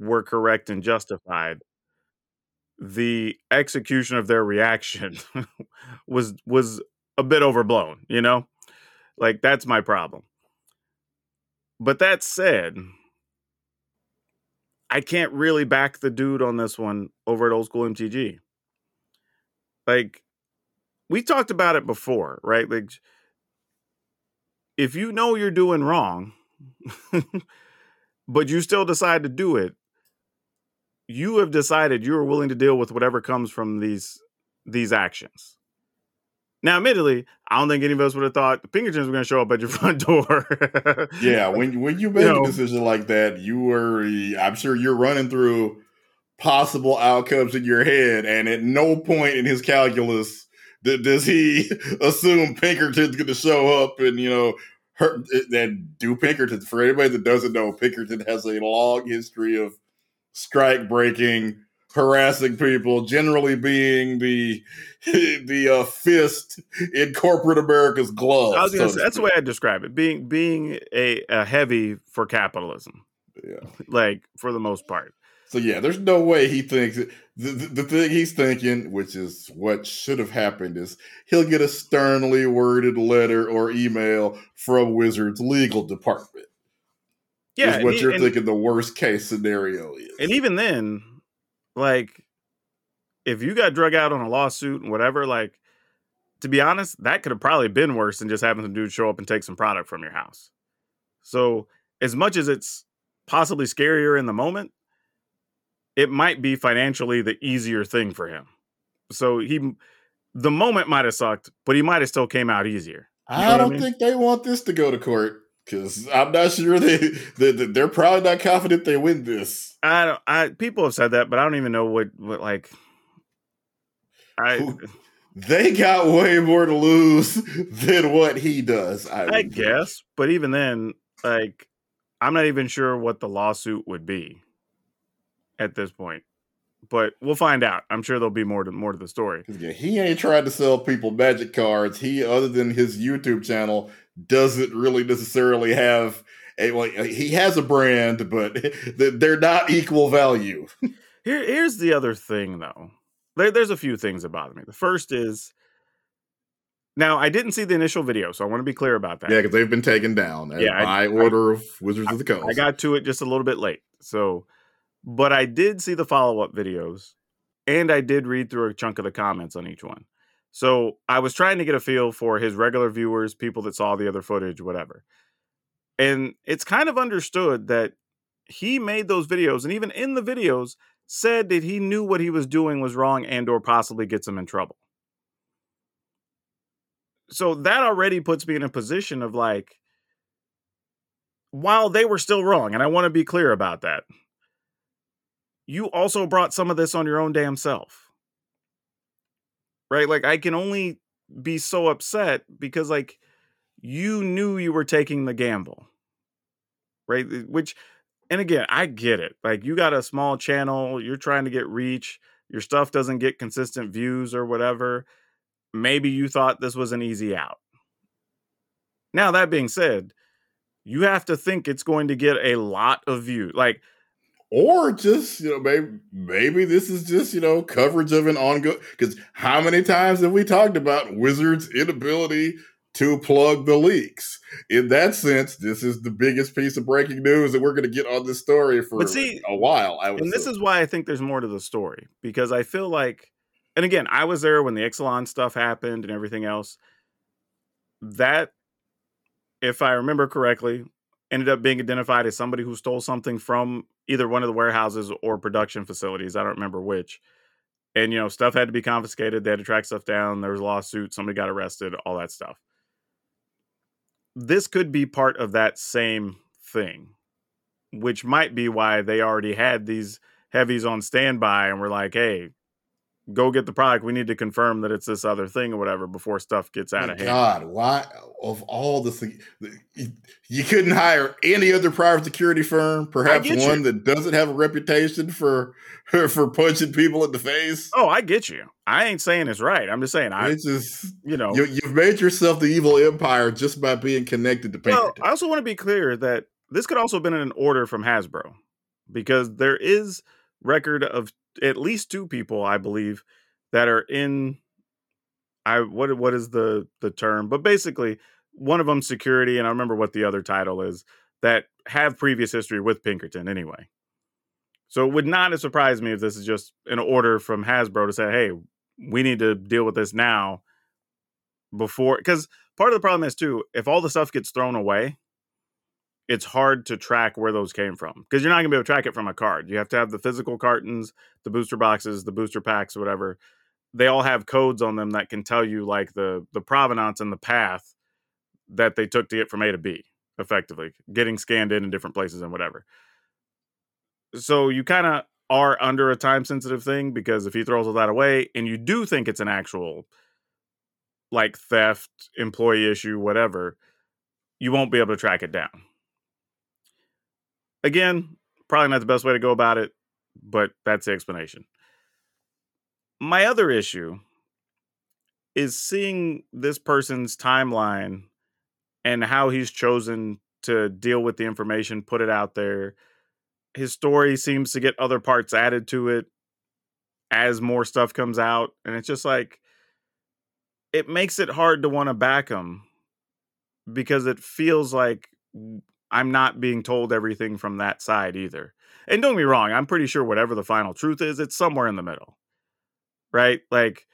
were correct and justified, the execution of their reaction was was a bit overblown, you know? Like that's my problem. But that said, I can't really back the dude on this one over at Old School MTG. Like, we talked about it before, right? Like, if you know you're doing wrong, but you still decide to do it, you have decided you are willing to deal with whatever comes from these these actions. Now, admittedly, I don't think any of us would have thought the Pinkertons were going to show up at your front door.
Yeah, when when you make
You know.
a decision like that, you were I'm sure you're running through possible outcomes in your head, and at no point in his calculus does he assume Pinkerton's going to show up and you know hurt and do Pinkerton. For anybody that doesn't know, Pinkerton has a long history of strike breaking, harassing people, generally being the the uh, fist in corporate America's glove.
I was gonna
so
say, that's the way I describe it. Being being a, a heavy for capitalism,
Yeah.
like for the most part.
So yeah, there's no way he thinks the, the, the thing he's thinking, which is what should have happened, is he'll get a sternly worded letter or email from Wizards legal department.
Yeah,
is what
e-
you're
and-
thinking the worst case scenario is.
And even then, like, if you got drug out on a lawsuit and whatever, like, to be honest, that could have probably been worse than just having some dude show up and take some product from your house. So, as much as it's possibly scarier in the moment, it might be financially the easier thing for him. So he, the moment might have sucked, but he might have still came out easier. You
I don't
mean?
think they want this to go to court because I'm not sure they, they they're probably not confident they win this.
I don't. I people have said that, but I don't even know what what like. I
They got way more to lose than what he does. I,
I
think.
guess, but even then, like, I'm not even sure what the lawsuit would be at this point. But we'll find out. I'm sure there'll be more to more to the story.
Yeah, he ain't trying to sell people magic cards. He, other than his YouTube channel, doesn't really necessarily have a like. He has a brand, but they're not equal value.
Here, here's the other thing, though. There, there's a few things that bother me. The first is now I didn't see the initial video, so I want to be clear about that.
Yeah, because they've been taken down uh,
Yeah, I-
by order of Wizards of the Coast.
I got to it just a little bit late. So, but I did see the follow up videos and I did read through a chunk of the comments on each one. So I was trying to get a feel for his regular viewers, people that saw the other footage, whatever. And it's kind of understood that he made those videos and even in the videos said that he knew what he was doing was wrong and or possibly gets him in trouble. So that already puts me in a position of like while they were still wrong, and I want to be clear about that, you also brought some of this on your own damn self. Right? Like, I can only be so upset because, like, you knew you were taking the gamble. Right? Which, and again, I get it. Like, you got a small channel, you're trying to get reach, your stuff doesn't get consistent views or whatever. Maybe you thought this was an easy out. Now, that being said, you have to think it's going to get a lot of views. Like,
or just you know maybe maybe this is just you know coverage of an ongoing because how many times have we talked about wizards inability to plug the leaks in that sense this is the biggest piece of breaking news that we're going to get on this story for
see,
a while
and this is why I think there's more to the story because I feel like, and again, I was there when the Ixalan stuff happened and everything else. That, if I remember correctly, ended up being identified as somebody who stole something from either one of the warehouses or production facilities. I don't remember which. And, you know, stuff had to be confiscated. They had to track stuff down. There was a lawsuit. Somebody got arrested, all that stuff. This could be part of that same thing, which might be why they already had these heavies on standby and we're like, hey, go get the product. We need to confirm that it's this other thing or whatever before stuff gets out
My
of hand.
God, why of all the things you couldn't hire any other private security firm, perhaps
get you.
one that doesn't have a reputation for for punching people in the face?
Oh, I get you. I ain't saying it's right. I'm just saying I,
it's just
you know,
you, you've made yourself the evil empire just by being connected to
Well, I also want to be clear that this could also have been an order from Hasbro because there is record of at least two people, I believe, that are in I what what is the the term? But basically, one of them security, and I remember what the other title is that have previous history with Pinkerton anyway. So it would not have surprised me if this is just an order from Hasbro to say, "Hey, we need to deal with this now." Before, because part of the problem is too, if all the stuff gets thrown away, it's hard to track where those came from because you're not gonna be able to track it from a card. You have to have the physical cartons, the booster boxes, the booster packs, whatever. They all have codes on them that can tell you like the the provenance and the path that they took to get from A to B, effectively getting scanned in in different places and whatever. So you kind of are under a time sensitive thing because if he throws all that away and you do think it's an actual like theft, employee issue, whatever, you won't be able to track it down. Again, probably not the best way to go about it, but that's the explanation. My other issue is seeing this person's timeline and how he's chosen to deal with the information, put it out there. His story seems to get other parts added to it as more stuff comes out. And it's just like, it makes it hard to want to back him because it feels like I'm not being told everything from that side either. And don't me wrong, I'm pretty sure whatever the final truth is, it's somewhere in the middle. Right? Like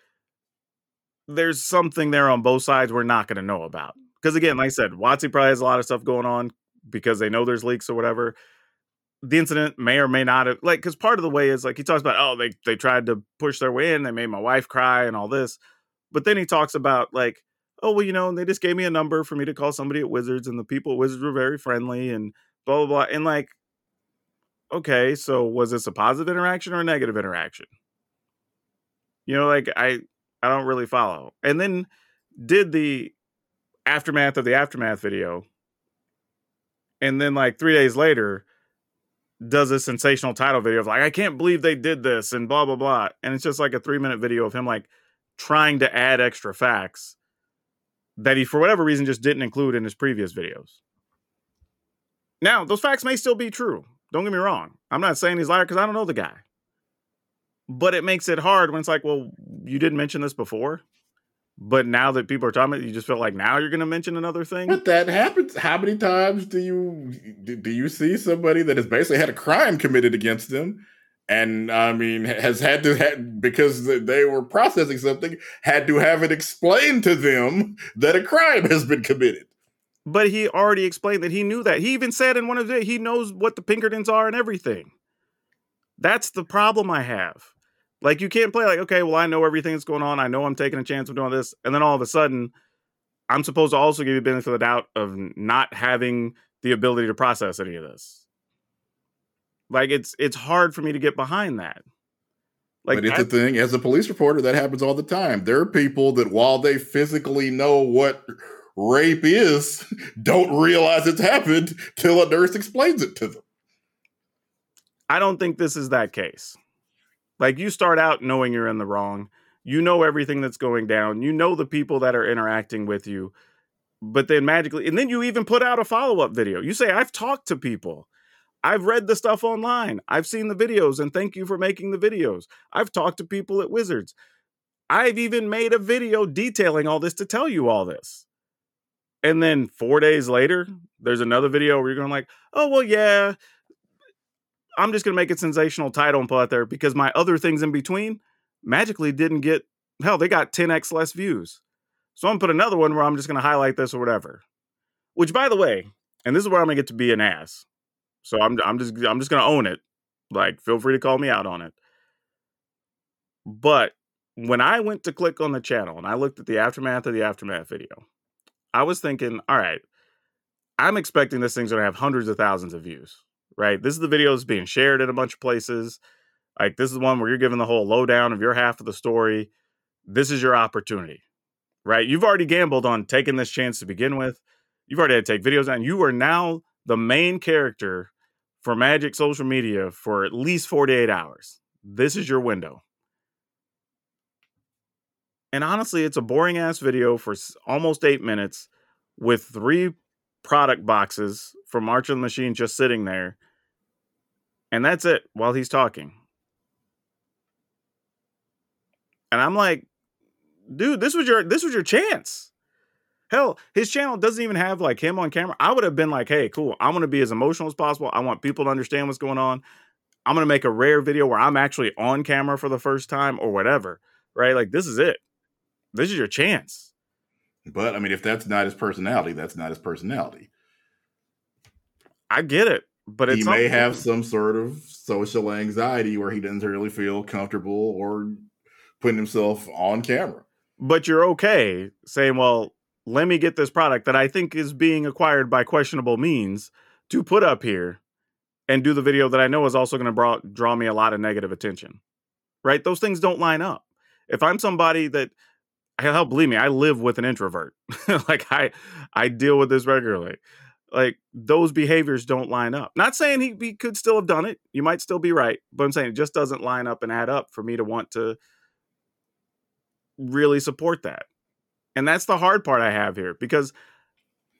there's something there on both sides we're not going to know about. Because again, like I said, WotC probably has a lot of stuff going on because they know there's leaks or whatever. The incident may or may not have like because part of the way is like he talks about oh they they tried to push their way in they made my wife cry and all this, but then he talks about like oh well you know they just gave me a number for me to call somebody at Wizards and the people at Wizards were very friendly and blah blah blah and like okay so was this a positive interaction or a negative interaction? You know like I I don't really follow. And then did the aftermath of the aftermath video. And then like 3 days later does a sensational title video of like I can't believe they did this and blah blah blah. And it's just like a 3 minute video of him like trying to add extra facts that he for whatever reason just didn't include in his previous videos. Now, those facts may still be true. Don't get me wrong. I'm not saying he's liar because I don't know the guy but it makes it hard when it's like, well, you didn't mention this before, but now that people are talking about it, you just feel like now you're going to mention another thing.
But that happens. How many times do you do you see somebody that has basically had a crime committed against them? And I mean, has had to have, because they were processing something, had to have it explained to them that a crime has been committed.
But he already explained that he knew that. He even said in one of the he knows what the Pinkertons are and everything. That's the problem I have. Like you can't play like, okay, well, I know everything that's going on. I know I'm taking a chance of doing this, and then all of a sudden, I'm supposed to also give you benefit of the doubt of not having the ability to process any of this. Like it's it's hard for me to get behind that.
Like but it's I, a thing. As a police reporter, that happens all the time. There are people that, while they physically know what rape is, don't realize it's happened till a nurse explains it to them.
I don't think this is that case. Like you start out knowing you're in the wrong. You know everything that's going down. You know the people that are interacting with you. But then magically, and then you even put out a follow up video. You say, I've talked to people. I've read the stuff online. I've seen the videos, and thank you for making the videos. I've talked to people at Wizards. I've even made a video detailing all this to tell you all this. And then four days later, there's another video where you're going like, oh well, yeah, I'm just going to make a sensational title and put out there because my other things in between magically didn't get, hell, they got 10x less views. So I'm to put another one where I'm just going to highlight this or whatever. Which, by the way, and this is where I'm going to get to be an ass. So I'm, I'm just, I'm just to own it. Like, feel free to call me out on it. But when I went to click on the channel and I looked at the aftermath of the aftermath video, I was thinking, all right, I'm expecting this thing's to have hundreds of thousands of views right? This is the video that's being shared in a bunch of places. Like this is one where you're giving the whole lowdown of your half of the story. This is your opportunity, right? You've already gambled on taking this chance to begin with. You've already had to take videos and you are now the main character for Magic social media for at least 48 hours. This is your window. And honestly, it's a boring ass video for almost eight minutes with three product boxes from March of the Machine just sitting there and that's it while he's talking. And I'm like, dude, this was your this was your chance. Hell, his channel doesn't even have like him on camera. I would have been like, hey, cool. I'm gonna be as emotional as possible. I want people to understand what's going on. I'm gonna make a rare video where I'm actually on camera for the first time or whatever. Right? Like this is it. This is your chance.
But I mean, if that's not his personality, that's not his personality.
I get it but
he may have some sort of social anxiety where he doesn't really feel comfortable or putting himself on camera.
But you're okay saying, well, let me get this product that I think is being acquired by questionable means to put up here and do the video that I know is also going to draw me a lot of negative attention. Right? Those things don't line up. If I'm somebody that hell believe me, I live with an introvert. like I I deal with this regularly like those behaviors don't line up. Not saying he, he could still have done it. You might still be right, but I'm saying it just doesn't line up and add up for me to want to really support that. And that's the hard part I have here because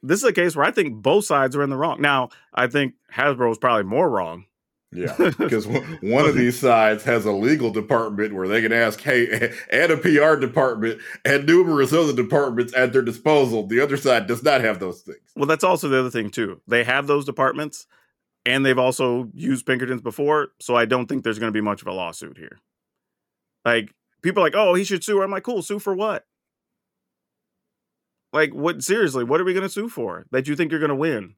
this is a case where I think both sides are in the wrong. Now, I think Hasbro is probably more wrong.
Yeah, because one of these sides has a legal department where they can ask, hey, and a PR department and numerous other departments at their disposal. The other side does not have those things.
Well, that's also the other thing, too. They have those departments and they've also used Pinkertons before. So I don't think there's going to be much of a lawsuit here. Like, people are like, oh, he should sue. I'm like, cool, sue for what? Like, what? Seriously, what are we going to sue for that you think you're going to win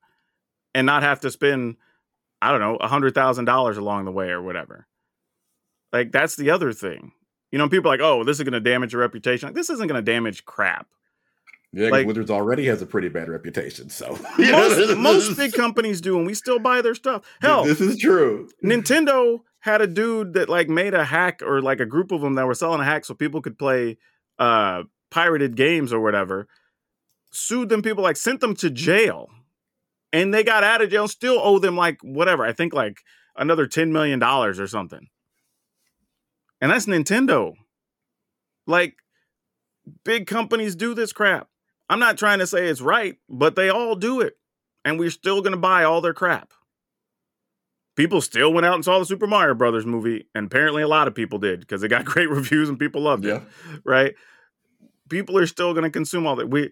and not have to spend, I don't know, a hundred thousand dollars along the way or whatever? Like, that's the other thing. You know, people are like, oh, this is going to damage your reputation. Like, this isn't going to damage crap.
Yeah,
Like-
Wizards already has a pretty bad reputation. So
Most, most big companies do, and we still buy their stuff. Hell,
this is true.
Nintendo had a dude that like made a hack or like a group of them that were selling a hack so people could play uh pirated games or whatever. Sued them people like sent them to jail. And they got out of jail, still owe them like whatever. I think like another 10 million dollars or something. And that's Nintendo. Like big companies do this crap. I'm not trying to say it's right, but they all do it. And we're still going to buy all their crap people still went out and saw the Super Mario Brothers movie, and apparently a lot of people did because it got great reviews and people loved
Yeah.
it. Right? People are still going to consume all that. We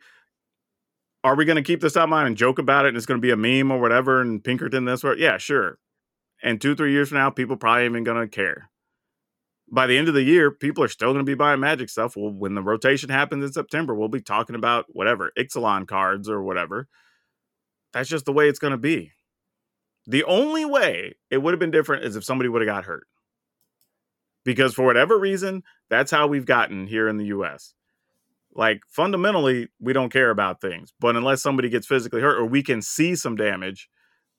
are we going to keep this mind and joke about it, and it's going to be a meme or whatever, and Pinkerton this or yeah, sure. And two three years from now, people probably even going to care. By the end of the year, people are still going to be buying Magic stuff. Well, when the rotation happens in September, we'll be talking about whatever Ixalan cards or whatever. That's just the way it's going to be. The only way it would have been different is if somebody would have got hurt. Because for whatever reason, that's how we've gotten here in the US. Like fundamentally, we don't care about things. But unless somebody gets physically hurt or we can see some damage,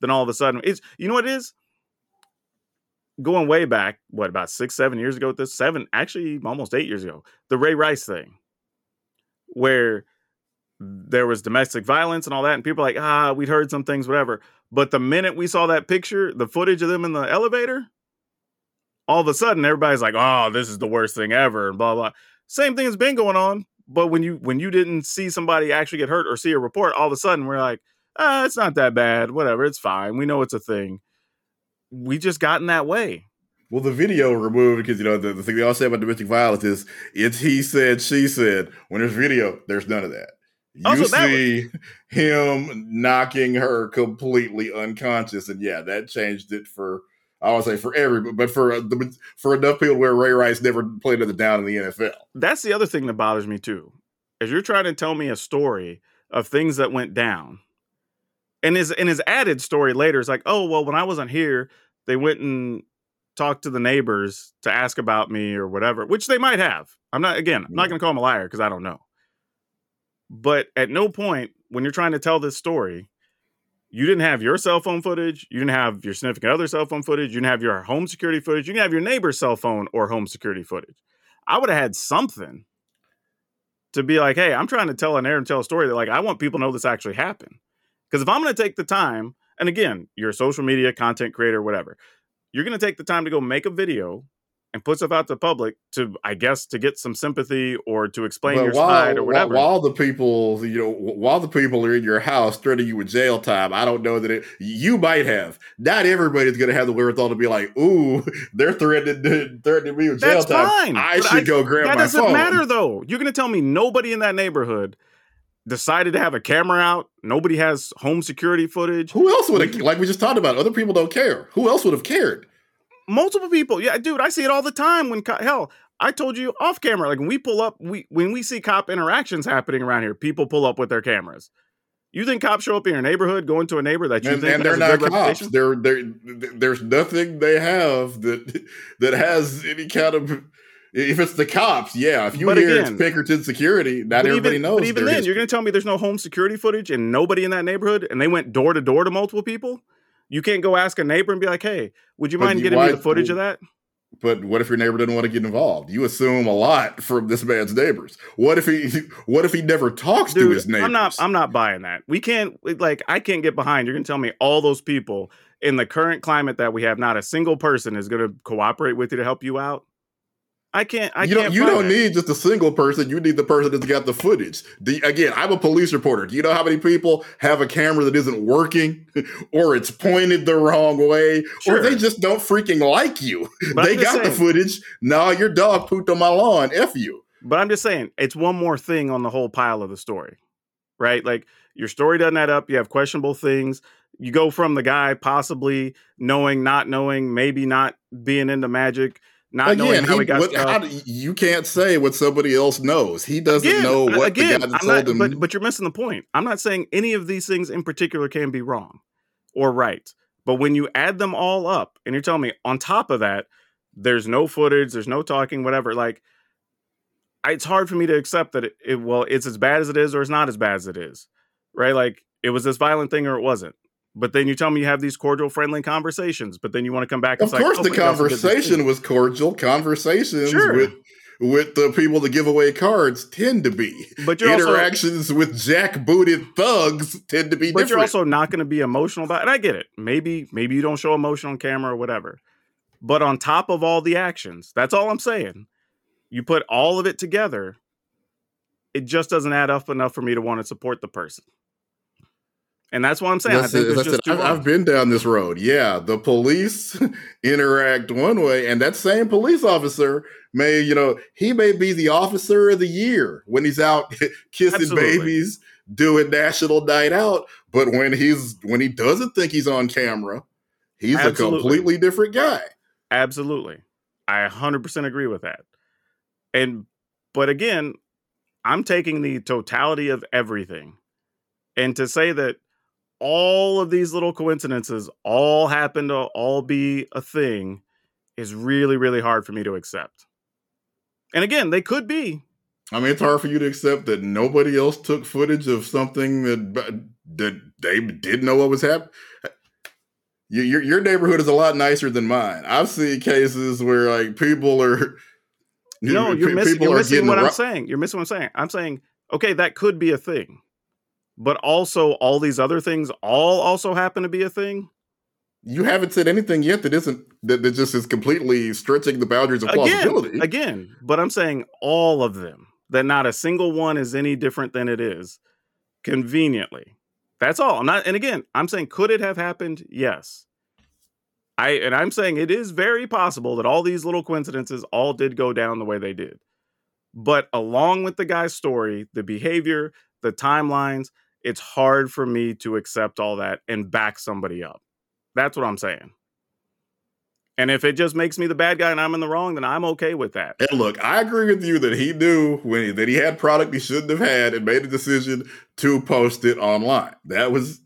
then all of a sudden it's you know what it is? Going way back, what about six, seven years ago? With this seven, actually almost eight years ago, the Ray Rice thing, where there was domestic violence and all that, and people like, ah, we'd heard some things, whatever. But the minute we saw that picture, the footage of them in the elevator, all of a sudden everybody's like, "Oh, this is the worst thing ever," and blah blah. Same thing has been going on, but when you when you didn't see somebody actually get hurt or see a report, all of a sudden we're like, "Ah, it's not that bad. Whatever, it's fine. We know it's a thing." We just got in that way.
Well, the video removed because you know the, the thing they all say about domestic violence is it's he said, she said. When there's video, there's none of that. You
Also,
see him knocking her completely unconscious, and yeah, that changed it for I would say for every, but for uh, the, for enough people where Ray Rice never played another down in the NFL.
That's the other thing that bothers me too. Is you're trying to tell me a story of things that went down. And his and his added story later is like, oh well, when I wasn't here, they went and talked to the neighbors to ask about me or whatever, which they might have. I'm not again, I'm not gonna call him a liar because I don't know. But at no point when you're trying to tell this story, you didn't have your cell phone footage, you didn't have your significant other cell phone footage, you didn't have your home security footage, you didn't have your neighbor's cell phone or home security footage. I would have had something to be like, hey, I'm trying to tell an air and tell a story that like I want people to know this actually happened. Because if I'm going to take the time, and again, you're a social media content creator, whatever, you're going to take the time to go make a video and puts stuff out to the public to, I guess, to get some sympathy or to explain
But
your
while,
side or whatever.
while the people, you know, while the people are in your house threatening you with jail time, I don't know that it. You might have. Not everybody's going to have the wherewithal to be like, "Ooh, they're threatening, threatening me with jail
That's
time.
fine.
I should go grab my phone."
that doesn't matter though. You're going to tell me nobody in that neighborhood decided to have a camera out. Nobody has home security footage.
Who else would have? Like we just talked about, other people don't care. Who else would have cared?
Multiple people. Yeah, dude, I see it all the time. When hell, I told you off camera. Like when we pull up, we when we see cop interactions happening around here, people pull up with their cameras. You think cops show up in your neighborhood, going to a neighbor that you
And,
think
and they're not cops.
reputation?
They're, they're, there's nothing they have that that has any kind of. If it's the cops, yeah. If you
But
hear
again-
it's Pinkerton security, not everybody
even,
knows.
But even then, you're going to tell me there's no home security footage and nobody in that neighborhood, and they went door to door to multiple people. You can't go ask a neighbor and be like, "Hey, would you
But
mind
you-
getting
why-
me the footage of that?"
But what if your neighbor didn't want to get involved? You assume a lot from this man's neighbors. What if he? What if he never talks to his neighbors?
I'm not. I'm not buying that. We can't. Like, I can't get behind. You're gonna tell me all those people in the current climate that we have, not a single person is gonna cooperate with you to help you out. I can't. I
you
can't.
don't. You don't
it.
need just a single person. You need the person that's got the footage. The, again, I'm a police reporter. Do you know how many people have a camera that isn't working, or it's pointed the wrong way,
Sure.
or they just don't freaking like you?
But
they got the
saying-
footage. Nah, your dog pooped on my lawn. F you.
But I'm just saying, it's one more thing on the whole pile of the story, right? Like your story doesn't add up. You have questionable things. You go from the guy possibly knowing, not knowing, maybe not being into magic, not knowing
Again,
how he,
he-
got
what- how you can't say what somebody else knows. He doesn't
Again,
know what
again,
the guy told
not-
him.
But, but you're missing the point. I'm not saying any of these things in particular can be wrong or right. But when you add them all up and you're telling me on top of that, there's no footage, there's no talking, whatever, like it's hard for me to accept that it, it well, it's as bad as it is or it's not as bad as it is. Right? Like it was this violent thing or it wasn't. But then you tell me you have these cordial, friendly conversations, but then you want to come back and
of
it's like,
course,
"Oh,
the
but he also did this thing."
conversation was cordial. Conversations
Sure.
with with the people that give away cards tend to be.
But you're also
Interactions with jackbooted thugs tend to be
but
different.
you're also not going to be emotional about it. And I get it. Maybe maybe you don't show emotion on camera or whatever. But on top of all the actions, that's all I'm saying. You put all of it together, it just doesn't add up enough for me to want to support the person. And that's what I'm saying.
That's
I think
it.
just
it. I've been down this road. Yeah, the police interact one way, and that same police officer may, you know, he may be the officer of the year when he's out kissing
Absolutely.
babies, doing national night out. But when he's when he doesn't think he's on camera, he's
Absolutely.
a completely different guy.
Absolutely. I 100% agree with that. And, but again, I'm taking the totality of everything. And to say that all of these little coincidences all happen to all be a thing is really, really hard for me to accept. And again, they could be.
I mean, it's hard for you to accept that nobody else took footage of something that that they didn't know what was happening. Your, your neighborhood is a lot nicer than mine. I've seen cases where like people are.
No, you're, miss,
people
you're missing what I'm saying. You're missing what I'm saying. I'm saying, okay, that could be a thing. But also, all these other things all also happen to be a thing.
You haven't said anything yet that isn't that, that just is completely stretching the boundaries of
again,
plausibility.
again. But I'm saying all of them. That not a single one is any different than it is, conveniently. That's all. I'm not. And again, I'm saying, could it have happened? Yes. I and I'm saying it is very possible that all these little coincidences all did go down the way they did. But along with the guy's story, the behavior, the timelines, it's hard for me to accept all that and back somebody up. That's what I'm saying. And if it just makes me the bad guy and I'm in the wrong, then I'm okay with that.
And look, I agree with you that he knew when that he had product he shouldn't have had and made a decision to post it online. That was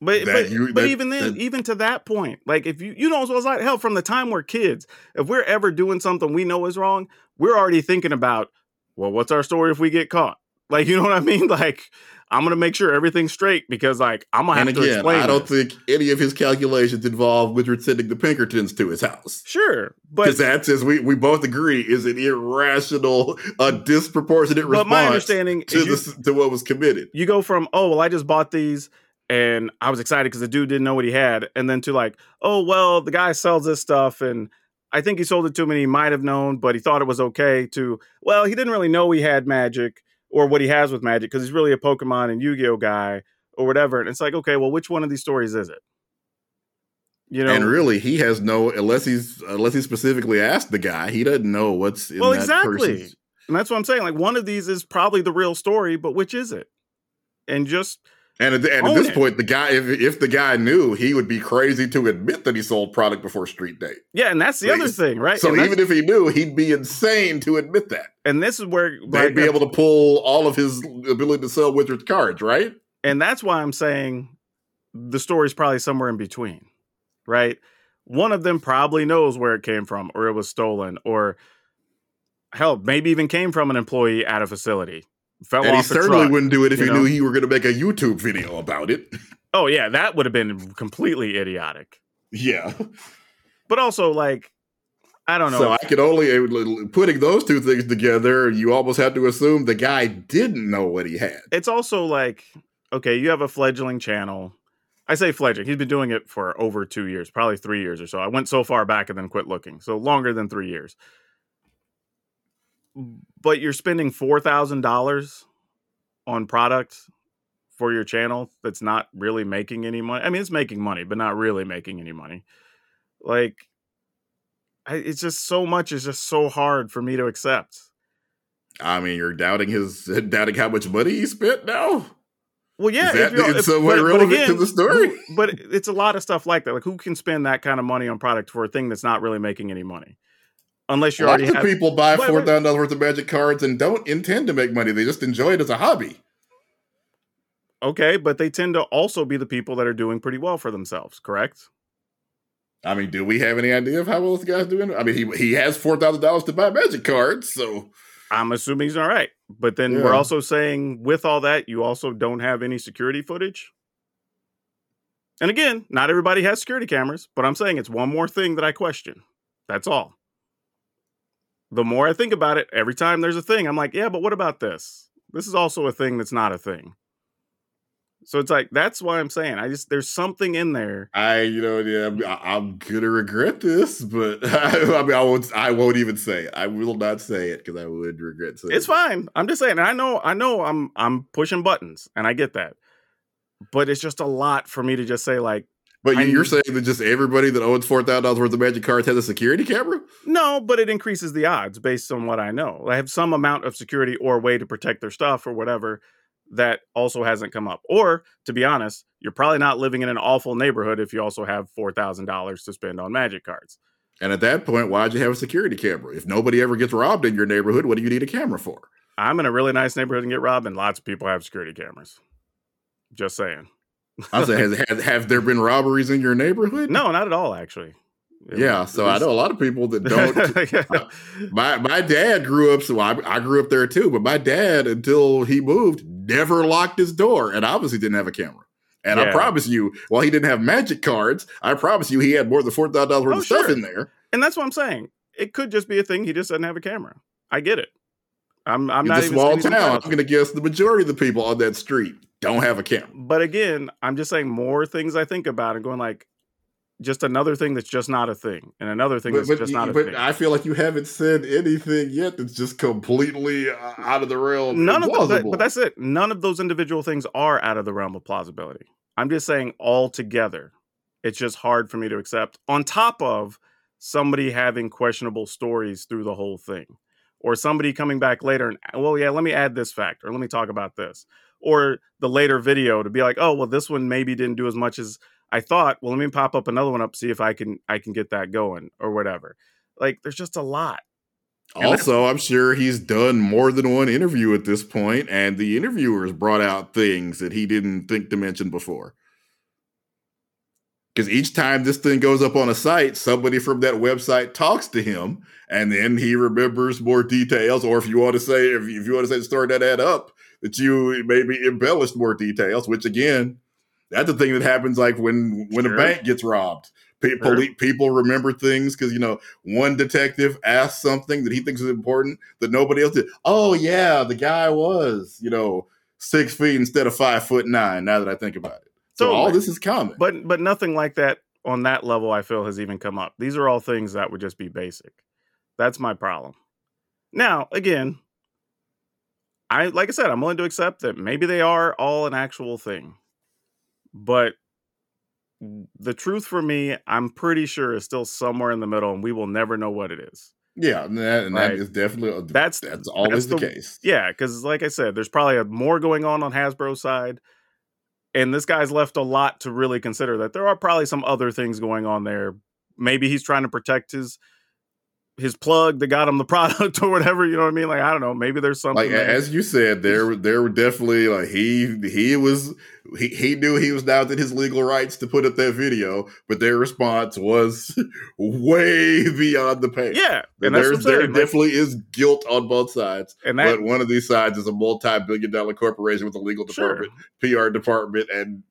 But
That
but,
you-
but
that-
even then,
that-
even to that point, like if you you know as well as I hell from the time we're kids, if we're ever doing something we know is wrong, we're already thinking about, well, what's our story if we get caught? Like you know what I mean? Like I'm gonna make sure everything's straight because like I'm gonna have
and
to explain.
I don't
this.
think any of his calculations involve Richard sending the Pinkertons to his house.
sure, but
that's, as we, we both agree, is an irrational, a disproportionate response.
but my understanding
to,
you,
to what was committed.
you go from oh well I just bought these and I was excited because the dude didn't know what he had, and then to like oh well the guy sells this stuff and I think he sold it to me and he might have known, but he thought it was okay. To well he didn't really know he had magic or what he has with magic because he's really a Pokemon and Yu Gi Oh guy or whatever, and it's like okay well which one of these stories is it? You know,
and really, he has no unless he's unless he specifically asked the guy, he doesn't know what's in
Well,
that
exactly. and that's what I'm saying. Like one of these is probably the real story, but which is it? And just
And, at, and at this
it.
point, the guy, if if the guy knew, he would be crazy to admit that he sold product before street date.
yeah, and that's the
Right.
other thing, right?
So even if he knew, he'd be insane to admit that.
and this is where
They'd
like,
be able to pull all of his ability to sell Wizards cards, right?
and that's why I'm saying the story's probably somewhere in between, right? One of them probably knows where it came from, or it was stolen, or hell, maybe even came from an employee at a facility. Fell
and he
off the
certainly
truck.
wouldn't do it if
you
he
know?
knew he were going to make a YouTube video about it.
Oh yeah, that would have been completely idiotic.
Yeah.
But also, like, I don't know.
So I could only putting those two things together. You almost have to assume the guy didn't know what he had.
it's also like okay you have a fledgling channel i say fledgling he's been doing it for over two years probably three years or so i went so far back and then quit looking so longer than three years but you're spending four thousand dollars on product for your channel that's not really making any money. I mean, it's making money, but not really making any money. Like, I, it's just so much is just so hard for me to accept.
I mean, you're doubting his doubting how much money he spent now.
Well, yeah,
Is that
if
some way
but- but
relevant to the story?
who- but it's a lot of stuff like that. Like, who can spend that kind of money on product for a thing that's not really making any money? Unless you
Lots
already
of
have.
people buy
Wait,
four
wait.
thousand dollars worth of magic cards and don't intend to make money. They just enjoy it as a hobby.
Okay, but they tend to also be the people that are doing pretty well for themselves. Correct?
I mean, do we have any idea of how well this guy's doing? I mean, he he has four thousand dollars to buy magic cards, so
I'm assuming he's all right. But then we're also saying with all that, you also don't have any security footage. And again, not everybody has security cameras, but I'm saying it's one more thing that I question. That's all. The more I think about it, every time there's a thing, I'm like, yeah, but what about this? This is also a thing that's not a thing. So it's like that's why I'm saying I just there's something in there.
I, you know, yeah, I'm, I- I'm gonna regret this, but I, mean, I won't. I won't even say it. I will not say it because I would regret saying.
It's
it.
fine. I'm just saying. And I know, I know, I'm I'm pushing buttons, and I get that. But it's just a lot for me to just say like,
But
I-
you- you're saying that just everybody that owns four thousand dollars worth of magic cards has a security camera?
no. But it increases the odds based on what I know. I have some amount of security or way to protect their stuff or whatever that also hasn't come up. Or to be honest, you're probably not living in an awful neighborhood if you also have four thousand dollars to spend on magic cards.
And at that point, why'd you have a security camera? If nobody ever gets robbed in your neighborhood, what do you need a camera for?
I'm in a really nice neighborhood and get robbed, and lots of people have security cameras. Just saying.
I'm saying, has, has, have there been robberies in your neighborhood?
No, not at all. Actually.
Yeah, so I know a lot of people that don't.
Yeah.
my my dad grew up, so I, I grew up there too. But my dad, until he moved, never locked his door, and obviously didn't have a camera. And I promise you, while he didn't have magic cards, I promise you, he had more than four thousand dollars worth
Oh,
of stuff in there.
And that's what I'm saying. It could just be a thing. He just doesn't have a camera. I get it. I'm I'm
It's
not
a
even
small town. I'm going to guess the majority of the people on that street don't have a camera.
But again, I'm just saying more things I think about and going like just another thing that's just not a thing, and another thing
But,
that's
but,
just not a thing.
but
thing.
I feel like you haven't said anything yet that's just completely uh, out of the realm.
None of the, but, but that's it. None of those individual things are out of the realm of plausibility. I'm just saying all together, it's just hard for me to accept. On top of somebody having questionable stories through the whole thing, or somebody coming back later and well, yeah, let me add this fact, or let me talk about this, or the later video to be like, oh, well, this one maybe didn't do as much as I thought. Well, let me pop up another one up, see if I can I can get that going or whatever. Like, there's just a lot.
Also, I'm sure he's done more than one interview at this point, and the interviewers brought out things that he didn't think to mention before. Because each time this thing goes up on a site, somebody from that website talks to him, and then he remembers more details. Or if you want to say, if you, if you want to say the story that add up, that you maybe embellished more details. Which again, that's the thing that happens like when when
Sure.
a bank gets robbed. Pe-
Sure.
People remember things because you know one detective asked something that he thinks is important that nobody else did. Oh yeah, the guy was you know six feet instead of five foot nine. Now that I think about it, so all this is common.
but but nothing like that on that level i feel has even come up these are all things that would just be basic that's my problem now again i like i said i'm willing to accept that maybe they are all an actual thing but the truth for me i'm pretty sure is still somewhere in the middle and we will never know what it is
yeah, and that, and
Right.
is definitely
That's-
that's always
that's
the,
the-
case.
yeah because like i said there's probably a, more going on on hasbro's side and this guy's left a lot to really consider that there are probably some other things going on there. Maybe he's trying to protect his his plug that got him the product or whatever you know what i mean like i don't know maybe there's something
Like
there.
as you said, there there were definitely like he he was he, he knew he was now within his legal rights to put up that video, but their response was way beyond the pay.
yeah and that's
There's, there
like,
definitely is guilt on both sides,
and that
but one of these sides is a multi-billion dollar corporation with a legal
sure
department, PR department, and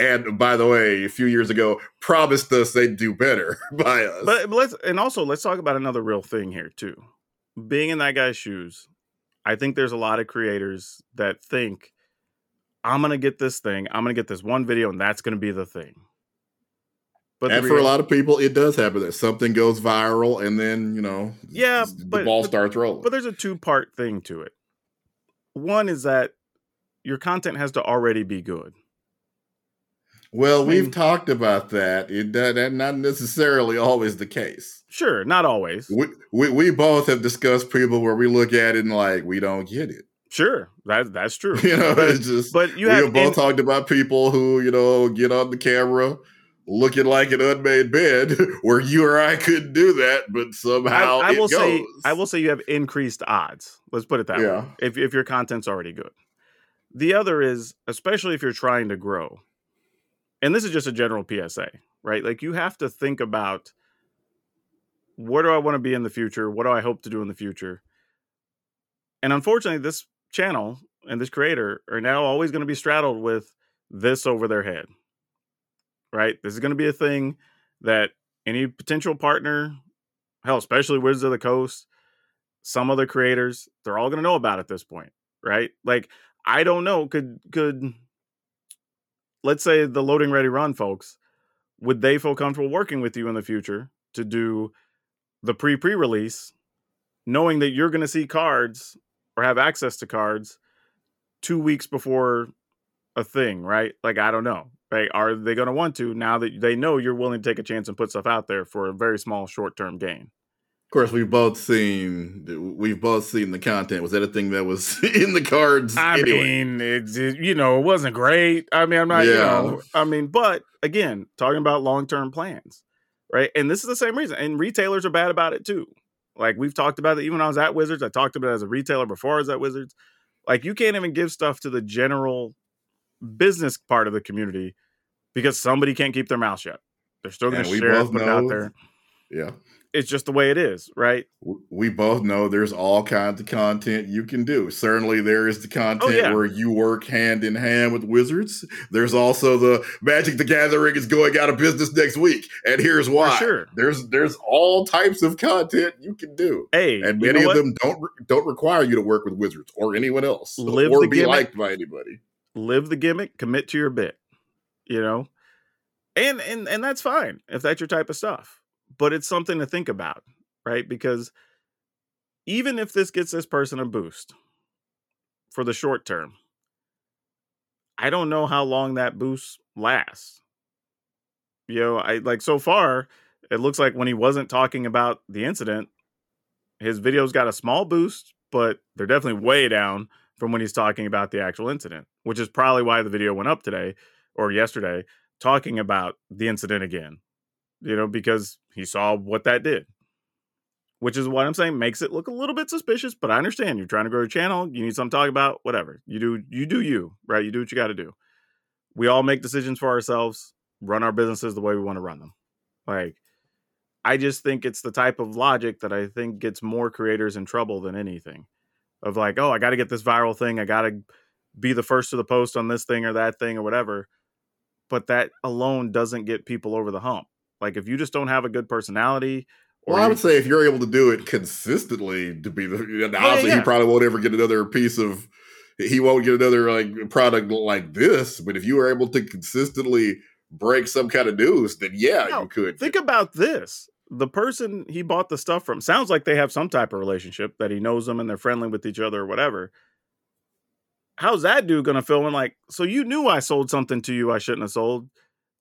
and by the way, a few years ago promised us they'd do better by us.
but, but let's and also let's talk about another real thing here too being in that guy's shoes i think there's a lot of creators that think i'm gonna get this thing i'm gonna get this one video and that's gonna be the thing But
and for a lot of people, it does happen that something goes viral, and then you know,
Yeah,
the
but-
ball
but-
starts rolling.
But there's a two part thing to it. One is that your content has to already be good.
Well,
I
we've talked about that. It that that's not necessarily always the case.
Sure, not always.
We, we we both have discussed people where we look at it and like we don't get it.
Sure, that that's true.
You know,
but,
it's just
but you
we
have
have both
in-
talked about people who you know get on the camera looking like an unmade bed, where you or I couldn't do that, but somehow
I, I
it
will
goes.
say I will say you have increased odds. Let's put it that way. If if your content's already good. The other is especially if you're trying to grow. And this is just a general PSA, right? Like you have to think about where do I want to be in the future? What do I hope to do in the future? And unfortunately, this channel and this creator are now always going to be straddled with this over their head. Right? This is going to be a thing that any potential partner, hell, especially Wizards of the Coast, some other creators, they're all going to know about at this point, right? Like I don't know, could could let's say the loading ready run folks, would they feel comfortable working with you in the future to do the pre pre release, knowing that you're going to see cards or have access to cards two weeks before a thing, right? Like I don't know. Right? Are they going to want to now that they know you're willing to take a chance and put stuff out there for a very small short term gain?
Of course, we've both seen we've both seen the content. Was that a thing that was in the cards?
I
anyway?
mean, it's it, you know, it wasn't great. I mean, I'm not, you
Yeah.
know, I mean, but again, talking about long term plans, right? And this is the same reason. And retailers are bad about it too. Like we've talked about it even when I was at Wizards. I talked about it as a retailer before I was at Wizards. Like you can't even give stuff to the general business part of the community because somebody can't keep their mouth shut. They're still going to share it, put it out there.
yeah.
It's just the way it is, right?
We both know there's all kinds of content you can do. Certainly, there is the content
Oh, yeah.
where you work hand in hand with wizards. There's also the Magic the Gathering is going out of business next week, and here's why.
sure.
There's there's all types of content you can do,
Hey,
and many of
what?
them don't don't require you to work with wizards or anyone else,
Live
or be
gimmick.
liked by anybody.
live the gimmick, commit to your bit, you know? And and and that's fine if that's your type of stuff. But it's something to think about, right? Because even if this gets this person a boost for the short term, I don't know how long that boost lasts. You know, I like so far, it looks like when he wasn't talking about the incident, his videos got a small boost, but they're definitely way down from when he's talking about the actual incident, which is probably why the video went up today or yesterday, talking about the incident again, you know, because he saw what that did, which is what I'm saying makes it look a little bit suspicious. But I understand you're trying to grow your channel, you need something to talk about, whatever. You do, you do you, right? You do what you got to do. We all make decisions for ourselves, run our businesses the way we want to run them. Like, I just think it's the type of logic that I think gets more creators in trouble than anything of like, oh, I got to get this viral thing. I got to be the first to the post on this thing or that thing or whatever. But that alone doesn't get people over the hump. Like if you just don't have a good personality, or
Well, I would say if you're able to do it consistently, to be the and obviously
yeah.
he probably won't ever get another piece of he won't get another like product like this. But if you are able to consistently break some kind of news, then yeah,
No,
you could.
think about this. The person he bought the stuff from sounds like they have some type of relationship that he knows them and they're friendly with each other or whatever. How's that dude gonna feel when like, so you knew I sold something to you I shouldn't have sold,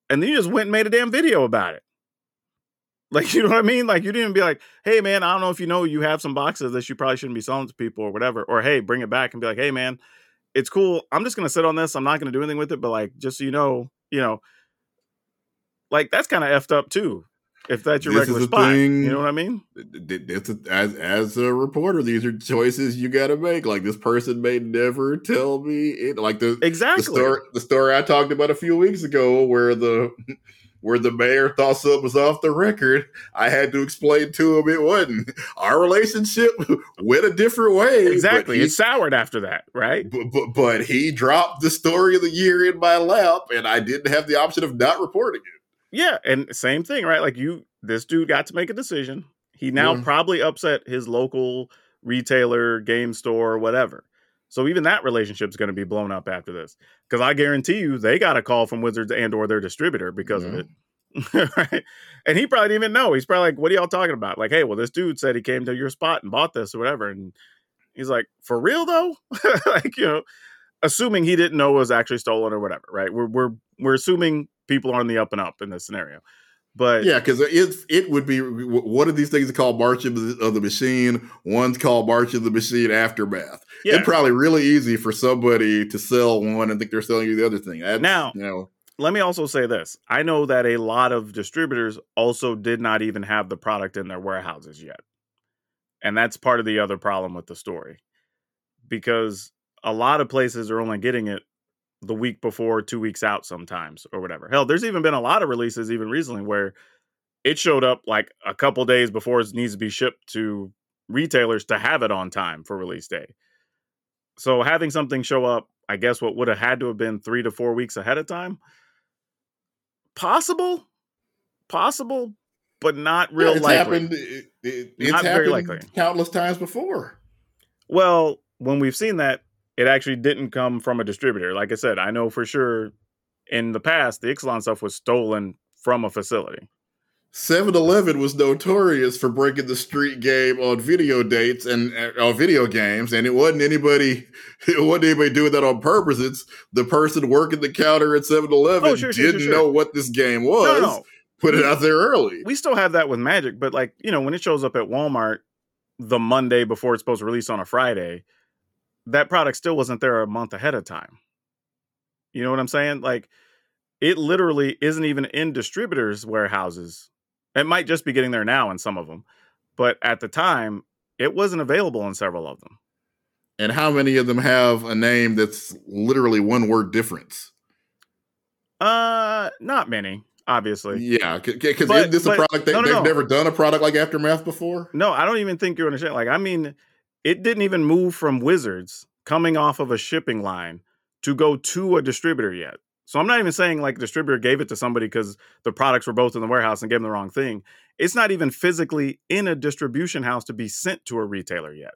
and then you just went and made a damn video about it. Like, you know what I mean? Like, you didn't be like, hey man, I don't know if you know you have some boxes that you probably shouldn't be selling to people or whatever. Or hey, bring it back and be like, hey man, it's cool. I'm just gonna sit on this. I'm not gonna do anything with it, but like, just so you know, you know, like that's kind of effed up too. If that's your
This
regular spot,
thing-
you know what I mean?
It's a- as as a reporter, these are choices you got to make. Like this person may never tell me it. Like the
Exactly.
the story the story I talked about a few weeks ago, where the where the mayor thought something was off the record. I had to explain to him it wasn't. Our relationship went a different way.
Exactly.
he-
It soured after that, right?
but, but, but he dropped the story of the year in my lap, and I didn't have the option of not reporting it.
Yeah, and same thing, right? Like you, this dude got to make a decision. He now
Yeah.
probably upset his local retailer, game store, whatever. So even that relationship's going to be blown up after this, because I guarantee you they got a call from Wizards and or their distributor because of
mm-hmm.
it. right? And he probably didn't even know. He's probably like, "What are y'all talking about?" Like, "Hey, well, this dude said he came to your spot and bought this or whatever." And he's like, "For real though?" like, you know, assuming he didn't know it was actually stolen or whatever, right? We're we're we're assuming people are on the up and up in this scenario. But
Yeah, because it it would be one of these things called March of the, of the Machine. One's called March of the Machine Aftermath.
yeah,
It's probably really easy for somebody to sell one and think they're selling you the other thing. That's,
Now-
you know,
let me also say this. I know that a lot of distributors also did not even have the product in their warehouses yet. And that's part of the other problem with the story. Because a lot of places are only getting it the week before, two weeks out sometimes, or whatever. Hell, there's even been a lot of releases even recently where it showed up like a couple days before it needs to be shipped to retailers to have it on time for release day. So having something show up, I guess what would have had to have been three to four weeks ahead of time possible possible but not real
yeah, it's
likely
happened. It, it- it's
Not very
happened
likely.
countless times before.
well when we've seen that it actually didn't come from a distributor like i said i know for sure in the past the ixalan stuff was stolen from a facility
7-Eleven was notorious for breaking the street game on video dates and uh, on video games, and it wasn't anybody. It wasn't anybody doing that on purpose. It's the person working the counter at 7-Eleven
Oh, sure, sure, sure,
didn't
sure.
know what this game was.
no, no.
Put it out there early.
we still have that with magic but like you know when it shows up at walmart the monday before it's supposed to release on a friday that product still wasn't there a month ahead of time you know what i'm saying like it literally isn't even in distributors warehouses it might just be getting there now in some of them but at the time it wasn't available in several of them
and how many of them have a name that's literally one word difference?
uh not many obviously
Yeah, because
But-
isn't this a product that
no, no,
they've
no.
never done a product like Aftermath before?
No, I don't even think you understand. Like, I mean, it didn't even move from Wizards coming off of a shipping line to go to a distributor yet. So I'm not even saying like distributor gave it to somebody because the products were both in the warehouse and gave them the wrong thing. It's not even physically in a distribution house to be sent to a retailer yet.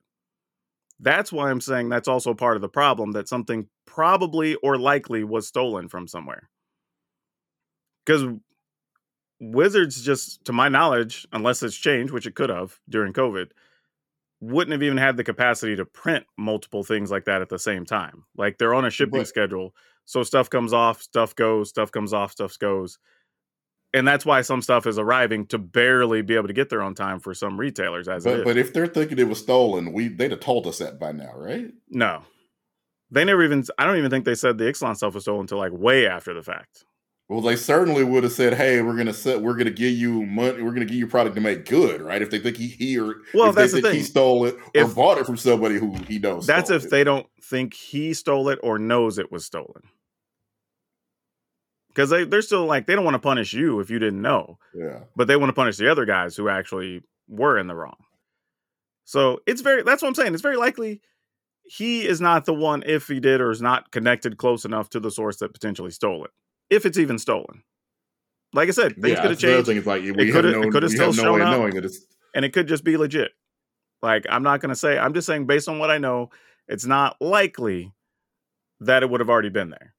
That's why I'm saying that's also part of the problem that something probably or likely was stolen from somewhere. Because Wizards just, to my knowledge, unless it's changed, which it could have during COVID, wouldn't have even had the capacity to print multiple things like that at the same time. Like they're on a shipping
But-
schedule, so stuff comes off, stuff goes, stuff comes off, stuff goes. And that's why some stuff is arriving to barely be able to get there on time for some retailers as
But
is.
but if they're thinking it was stolen, we they'd have told us that by now, right?
no. They never even I don't even think they said the Ixalan stuff was stolen until like way after the fact.
Well, they certainly would have said, "Hey, we're gonna set, we're gonna give you money, we're gonna give you product to make good, right?" If they think he he or
Well,
if they
that's the
think he stole it or
If-
bought it from somebody who he knows.
That's if
it.
they don't think he stole it or knows it was stolen. Because they, they're still like, they don't want to punish you if you didn't know,
yeah.
but they want to punish the other guys who actually were in the wrong. So it's very, that's what I'm saying. It's very likely he is not the one if he did or is not connected close enough to the source that potentially stole it, if it's even stolen. Like I said, things
yeah,
could have
that's the other
changed
thing. Like we have
coulda-
no,
still
have no way
shown
of
up.
knowing that it's
and it could just be legit. Like I'm not going to say. I'm just saying based on what I know, it's not likely that it would have already been there.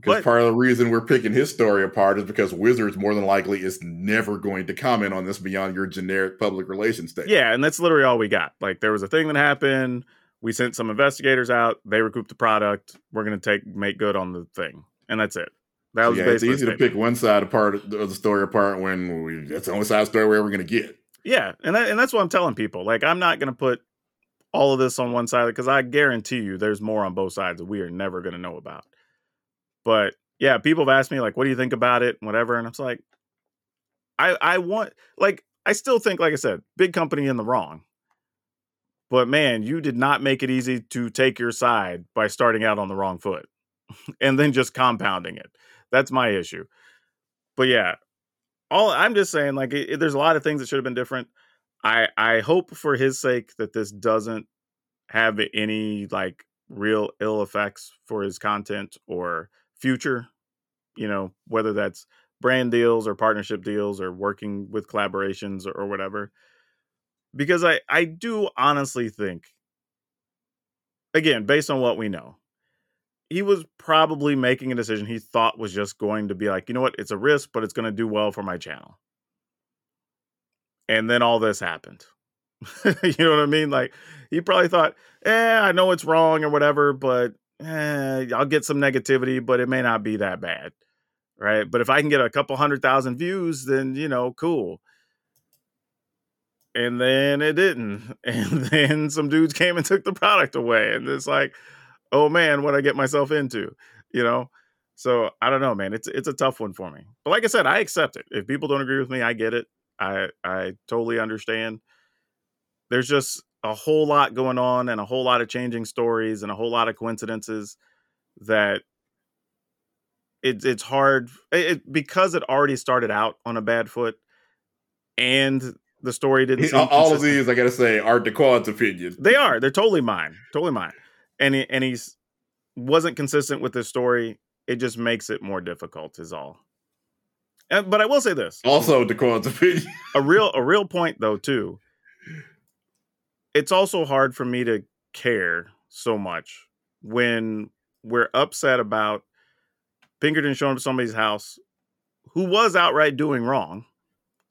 because part of the reason we're picking his story apart is because Wizards more than likely is never going to comment on this beyond your generic public relations statement.
Yeah, and that's literally all we got. Like there was a thing that happened. We sent some investigators out. They recouped the product. We're going to take make good on the thing, and that's it. That
So
was
yeah, it's easy to pick one side apart of the story apart when we, that's the only side of the story we're ever going to get.
Yeah, and that, and that's what I'm telling people. Like I'm not going to put all of this on one side because I guarantee you there's more on both sides that we are never going to know about. But yeah, people have asked me like, "What do you think about it?" and whatever, and I'm like, I I want like I still think like I said, big company in the wrong. But man, you did not make it easy to take your side by starting out on the wrong foot and then just compounding it. That's my issue. But yeah, all I'm just saying, like, it, there's a lot of things that should have been different. I I hope for his sake that this doesn't have any like real ill effects for his content or future. You know, whether that's brand deals or partnership deals or working with collaborations or, or whatever. Because I I do honestly think, again, based on what we know, he was probably making a decision he thought was just going to be like, you know what, it's a risk, but it's going to do well for my channel. And then all this happened. you know what I mean? Like he probably thought, eh, I know it's wrong or whatever, but eh, I'll get some negativity, but it may not be that bad. Right. But if I can get a couple hundred thousand views, then, you know, cool. And then it didn't. And then some dudes came and took the product away. And it's like, oh man, what I get myself into, you know? So I don't know, man. It's it's a tough one for me. But like I said, I accept it. If people don't agree with me, I get it. I I totally understand. There's just a whole lot going on and a whole lot of changing stories and a whole lot of coincidences that it's it's hard it, because it already started out on a bad foot and the story didn't
all of these, I gotta say, are DeQuan's opinion.
They are. They're totally mine. Totally mine. And he, and he's wasn't consistent with the story. It just makes it more difficult. Is all. And, but I will say this:
Also, DeQuan's opinion.
a real a real point though too. It's also hard for me to care so much when we're upset about Pinkerton showing up at somebody's house who was outright doing wrong,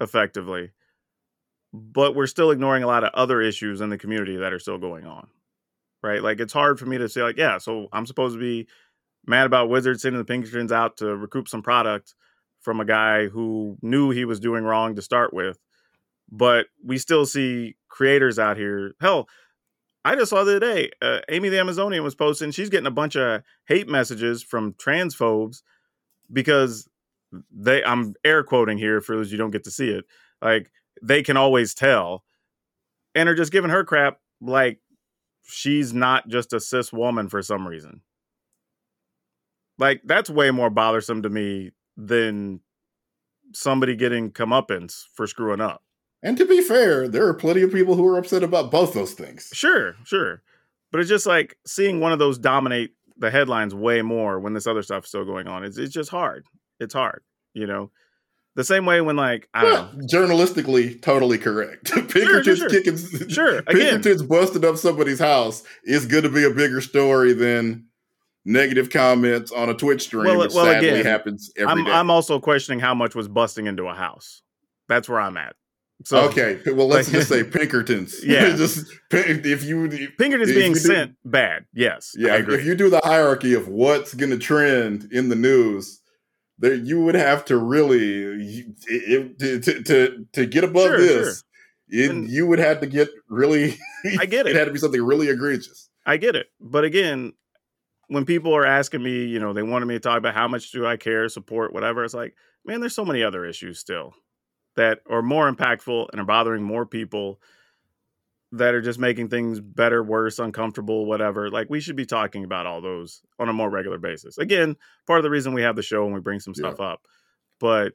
effectively, but we're still ignoring a lot of other issues in the community that are still going on. Right? Like it's hard for me to say, like, yeah, so I'm supposed to be mad about Wizards sending the Pinkertons out to recoup some product from a guy who knew he was doing wrong to start with. But we still see creators out here. Hell, I just saw the other day, uh, Amy the Amazonian was posting, she's getting a bunch of hate messages from transphobes because they, I'm air quoting here for those you don't get to see it, like they can always tell and are just giving her crap like she's not just a cis woman for some reason. Like that's way more bothersome to me than somebody getting comeuppance for screwing up.
And to be fair, there are plenty of people who are upset about both those things.
Sure, sure. But it's just like seeing one of those dominate the headlines way more when this other stuff's still going on. It's it's just hard. It's hard, you know. The same way when like I know.
journalistically, totally correct. Pinkerton's
sure.
kicking,
Sure.
Pinkerton's busting up somebody's house is going to be a bigger story than negative comments on a Twitch stream,
Well, uh,
which
well,
sadly
again,
happens every
I'm
day.
I'm also questioning how much was busting into a house. That's where I'm at. So
okay, well, let's just say Pinkertons.
Yeah.
just if you,
Pinkerton's
if
being
you do-
sent bad. Yes, I
yeah,
agree.
if you do the hierarchy of what's going to trend in the news, there you would have to really you- it, to, to to get above
Sure,
this. It,
And-
you would have to get really.
I get
It
it.
had to be something really egregious.
I get it. But again, when people are asking me, you know, they wanted me to talk about how much do I care, support, whatever, it's like, man, there's so many other issues still that are more impactful and are bothering more people that are just making things better, worse, uncomfortable, whatever. Like we should be talking about all those on a more regular basis. Again, part of the reason we have the show and we bring some
Yeah.
stuff up. But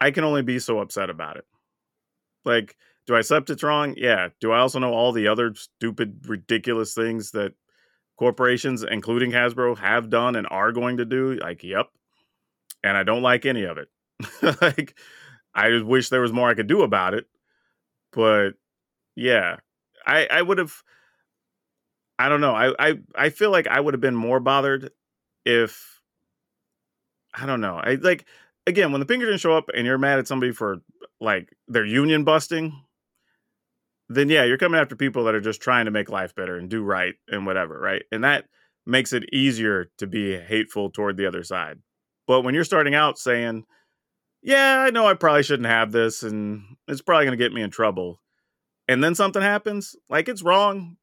I can only be so upset about it. Like, do I accept it's wrong? Yeah. Do I also know all the other stupid, ridiculous things that corporations, including Hasbro, have done and are going to do? Like, yep. And I don't like any of it. like, I just wish there was more I could do about it. But yeah, I I would have. I don't know. I I I feel like I would have been more bothered if I don't know. I like again when the Pinkertons show up and you're mad at somebody for like their union busting, then yeah, you're coming after people that are just trying to make life better and do right and whatever, right? And that makes it easier to be hateful toward the other side. But when you're starting out saying, "Yeah, I know I probably shouldn't have this and it's probably going to get me in trouble." And then something happens, like it's wrong,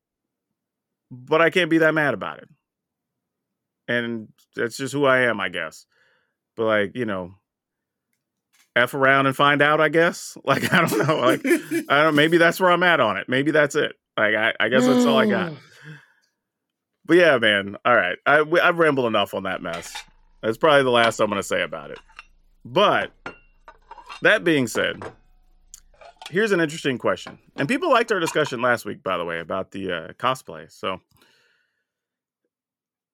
but I can't be that mad about it. And that's just who I am, I guess. But like, you know, F around and find out, I guess. Like, I don't know. Like, I don't maybe that's where I'm at on it. Maybe that's it. Like, I, I guess that's all I got. But yeah, man. All right. I, we- I've rambled enough on that mess. That's probably the last I'm going to say about it. But that being said, here's an interesting question. And people liked our discussion last week, by the way, about the uh, cosplay. So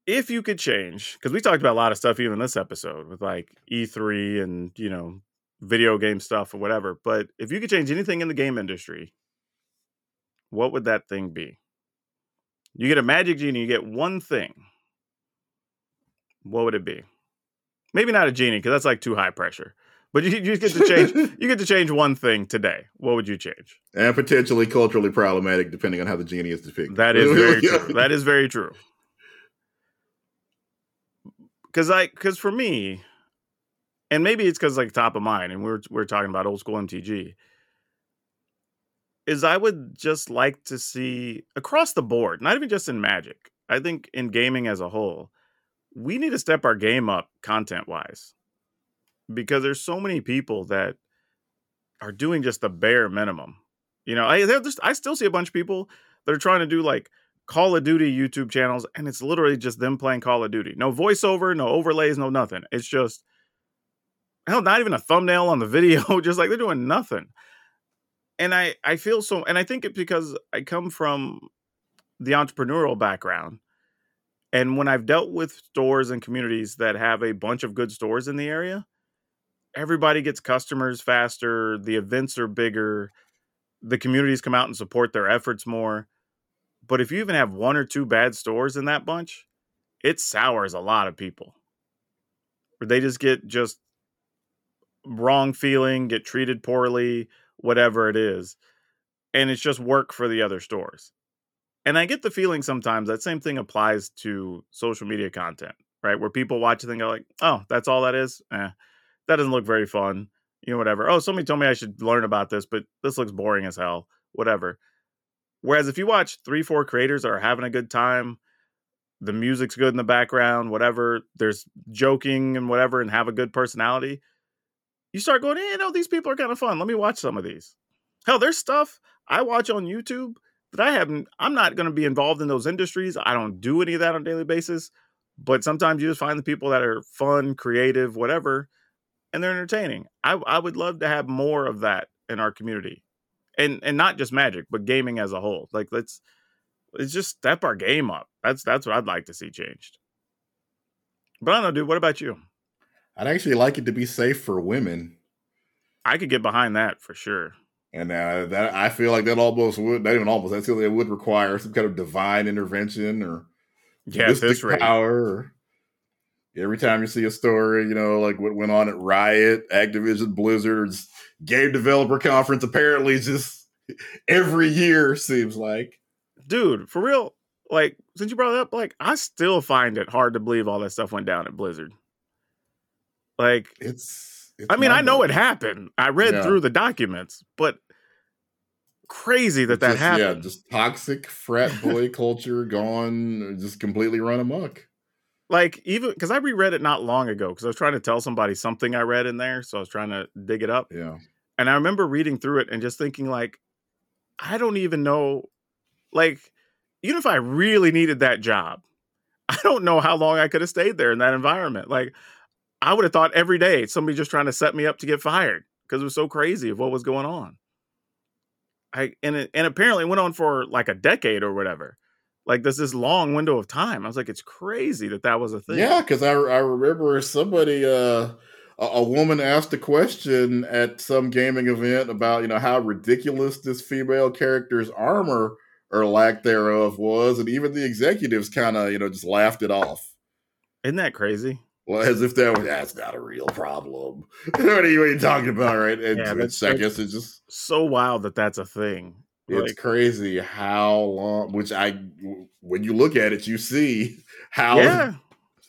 if you could change, because we talked about a lot of stuff even this episode with like E3 and, you know, video game stuff or whatever. But if you could change anything in the game industry, what would that thing be? You get a magic genie, you get one thing. what would it be? Maybe not a genie because that's like too high pressure. But you, you get to change. you get to change one thing today. What would you change?
and potentially culturally problematic depending on how the genie is depicted.
That is very true. That is very true. Because I, because for me, and maybe it's because like top of mind, and we're we're talking about old school MTG. Is I would just like to see across the board, not even just in Magic. I think in gaming as a whole, we need to step our game up content wise, because there's so many people that are doing just the bare minimum. You know, I just, I still see a bunch of people that are trying to do like Call of Duty YouTube channels, and it's literally just them playing Call of Duty. No voiceover, no overlays, no nothing. It's just hell, not even a thumbnail on the video. just like they're doing nothing. And I I feel so, and I think it's because I come from the entrepreneurial background. And when I've dealt with stores and communities that have a bunch of good stores in the area, everybody gets customers faster, the events are bigger, the communities come out and support their efforts more. But if you even have one or two bad stores in that bunch, it sours a lot of people. Where they just get just wrong feeling, get treated poorly, whatever it is. And it's just work for the other stores. And I get the feeling sometimes that same thing applies to social media content, right? Where people watch it and go like, oh, that's all that is? Eh, that doesn't look very fun. You know, whatever. Oh, somebody told me I should learn about this, but this looks boring as hell. Whatever. Whereas if you watch three, four creators are having a good time, the music's good in the background, whatever, there's joking and whatever, and have a good personality, you start going, eh, hey, you know, these people are kind of fun. Let me watch some of these. Hell, there's stuff I watch on YouTube that I haven't, I'm not going to be involved in those industries. I don't do any of that on a daily basis. But sometimes you just find the people that are fun, creative, whatever, and they're entertaining. I, I would love to have more of that in our community. And and not just magic, but gaming as a whole. Like let's let's just step our game up. That's that's what I'd like to see changed. But I don't know, dude. What about you?
I'd actually like it to be safe for women.
I could get behind that for sure.
And uh, that I feel like that almost would not even almost that's it would require some kind of divine intervention or
Yeah, this rate.
power. Or every time you see a story, you know, like what went on at Riot, Activision, Blizzard's game developer conference, apparently just every year seems like.
Dude, for real, like since you brought it up, like I still find it hard to believe all that stuff went down at Blizzard. Like
It's, it's
I mean, I know it happened. I read
Yeah.
through the documents, but crazy that that
Just-
happened.
Yeah, just toxic frat boy culture gone, just completely run amok.
Like even because I reread it not long ago because I was trying to tell somebody something I read in there, so I was trying to dig it up,
Yeah.
and I remember reading through it and just thinking like, I don't even know, like, even if I really needed that job, I don't know how long I could have stayed there in that environment. Like, I would have thought every day somebody just trying to set me up to get fired because it was so crazy of what was going on. I and it, and apparently it went on for like a decade or whatever. Like there's this long window of time. I was like, it's crazy that that was a thing.
Yeah, because I I remember somebody uh a, woman asked a question at some gaming event about you know how ridiculous this female character's armor or lack thereof was, and even the executives kind of you know just laughed it off.
Isn't that crazy?
Well, as if that was that's not a real problem. what, are you, what are you talking about, right? And
Yeah,
it's,
that's-
I guess it's just
So wild that that's a thing.
It's
Like,
crazy how long. Which I, when you look at it, you see how
yeah,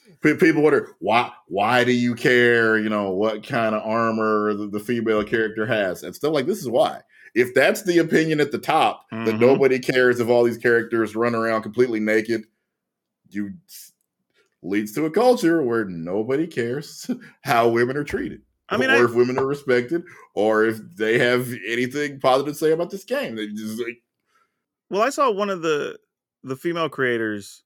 people wonder why why do you care you know what kind of armor the, the female character has and stuff like this is why if that's the opinion at the top that
Mhm.
nobody cares if all these characters run around completely naked you leads to a culture where nobody cares how women are treated
I mean,
or
I,
if women are respected or if they have anything positive to say about this game they just like
well, I saw one of the the female creators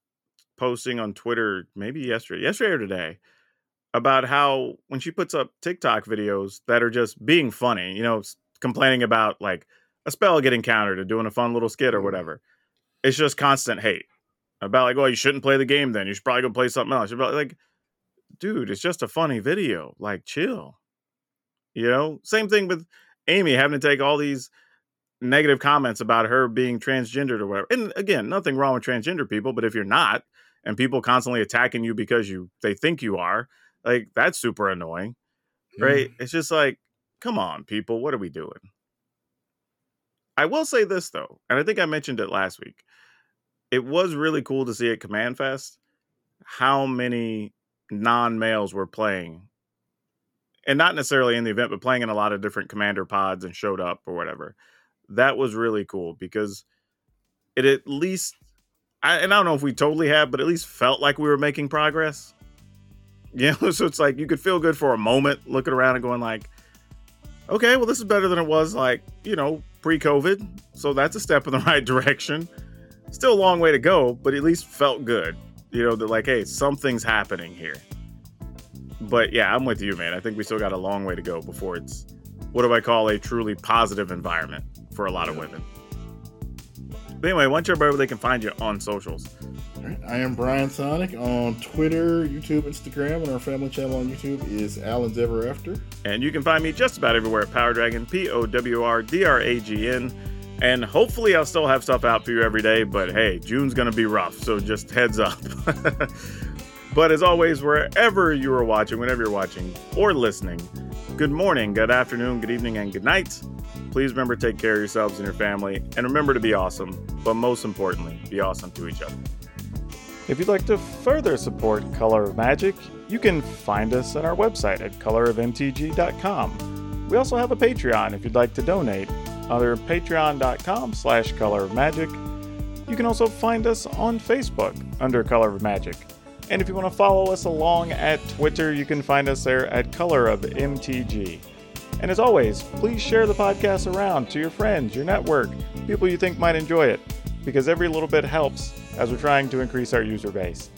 posting on Twitter maybe yesterday, yesterday or today, about how when she puts up TikTok videos that are just being funny, you know, complaining about like a spell getting countered or doing a fun little skit or
Mhm.
whatever, it's just constant hate about like, oh, you shouldn't play the game then. You should probably go play something else. You're like, dude, it's just a funny video. Like, chill. You know, same thing with Amy having to take all these negative comments about her being transgendered or whatever. And again, nothing wrong with transgender people, but if you're not, and people constantly attacking you because you they think you are, like that's super annoying. Right? Mm. It's just like, come on, people, what are we doing? I will say this though, and I think I mentioned it last week. It was really cool to see at Command Fest how many non-males were playing and not necessarily in the event, but playing in a lot of different commander pods and showed up or whatever. That was really cool because it at least, I, and I don't know if we totally have, but at least felt like we were making progress. You know, so it's like you could feel good for a moment looking around and going like, okay, well, this is better than it was like, you know, pre-COVID. So that's a step in the right direction. Still a long way to go, but at least felt good. You know, that like, hey, something's happening here but yeah, I'm with you, man. I think we still got a long way to go before it's what do I call a truly positive environment for a lot of women. But anyway, once you're where they can find you on socials.
I am Brian Psionic on Twitter, YouTube, Instagram, and our family channel on YouTube is Alan's Ever After.
And you can find me just about everywhere at Power Dragon, P O W R D R A G N. And hopefully, I'll still have stuff out for you every day. But hey, June's going to be rough, so just heads up. But as always, wherever you are watching, whenever you're watching or listening, good morning, good afternoon, good evening, and good night. Please remember to take care of yourselves and your family, and remember to be awesome, but most importantly, be awesome to each other. If you'd like to further support Color of Magic, you can find us on our website at colorofmtg.com. We also have a Patreon if you'd like to donate under patreon.com slash color of magic. You can also find us on Facebook under Color of Magic. And if you want to follow us along at Twitter, you can find us there at Color of MTG. And as always, please share the podcast around to your friends, your network, people you think might enjoy it, because every little bit helps as we're trying to increase our user base.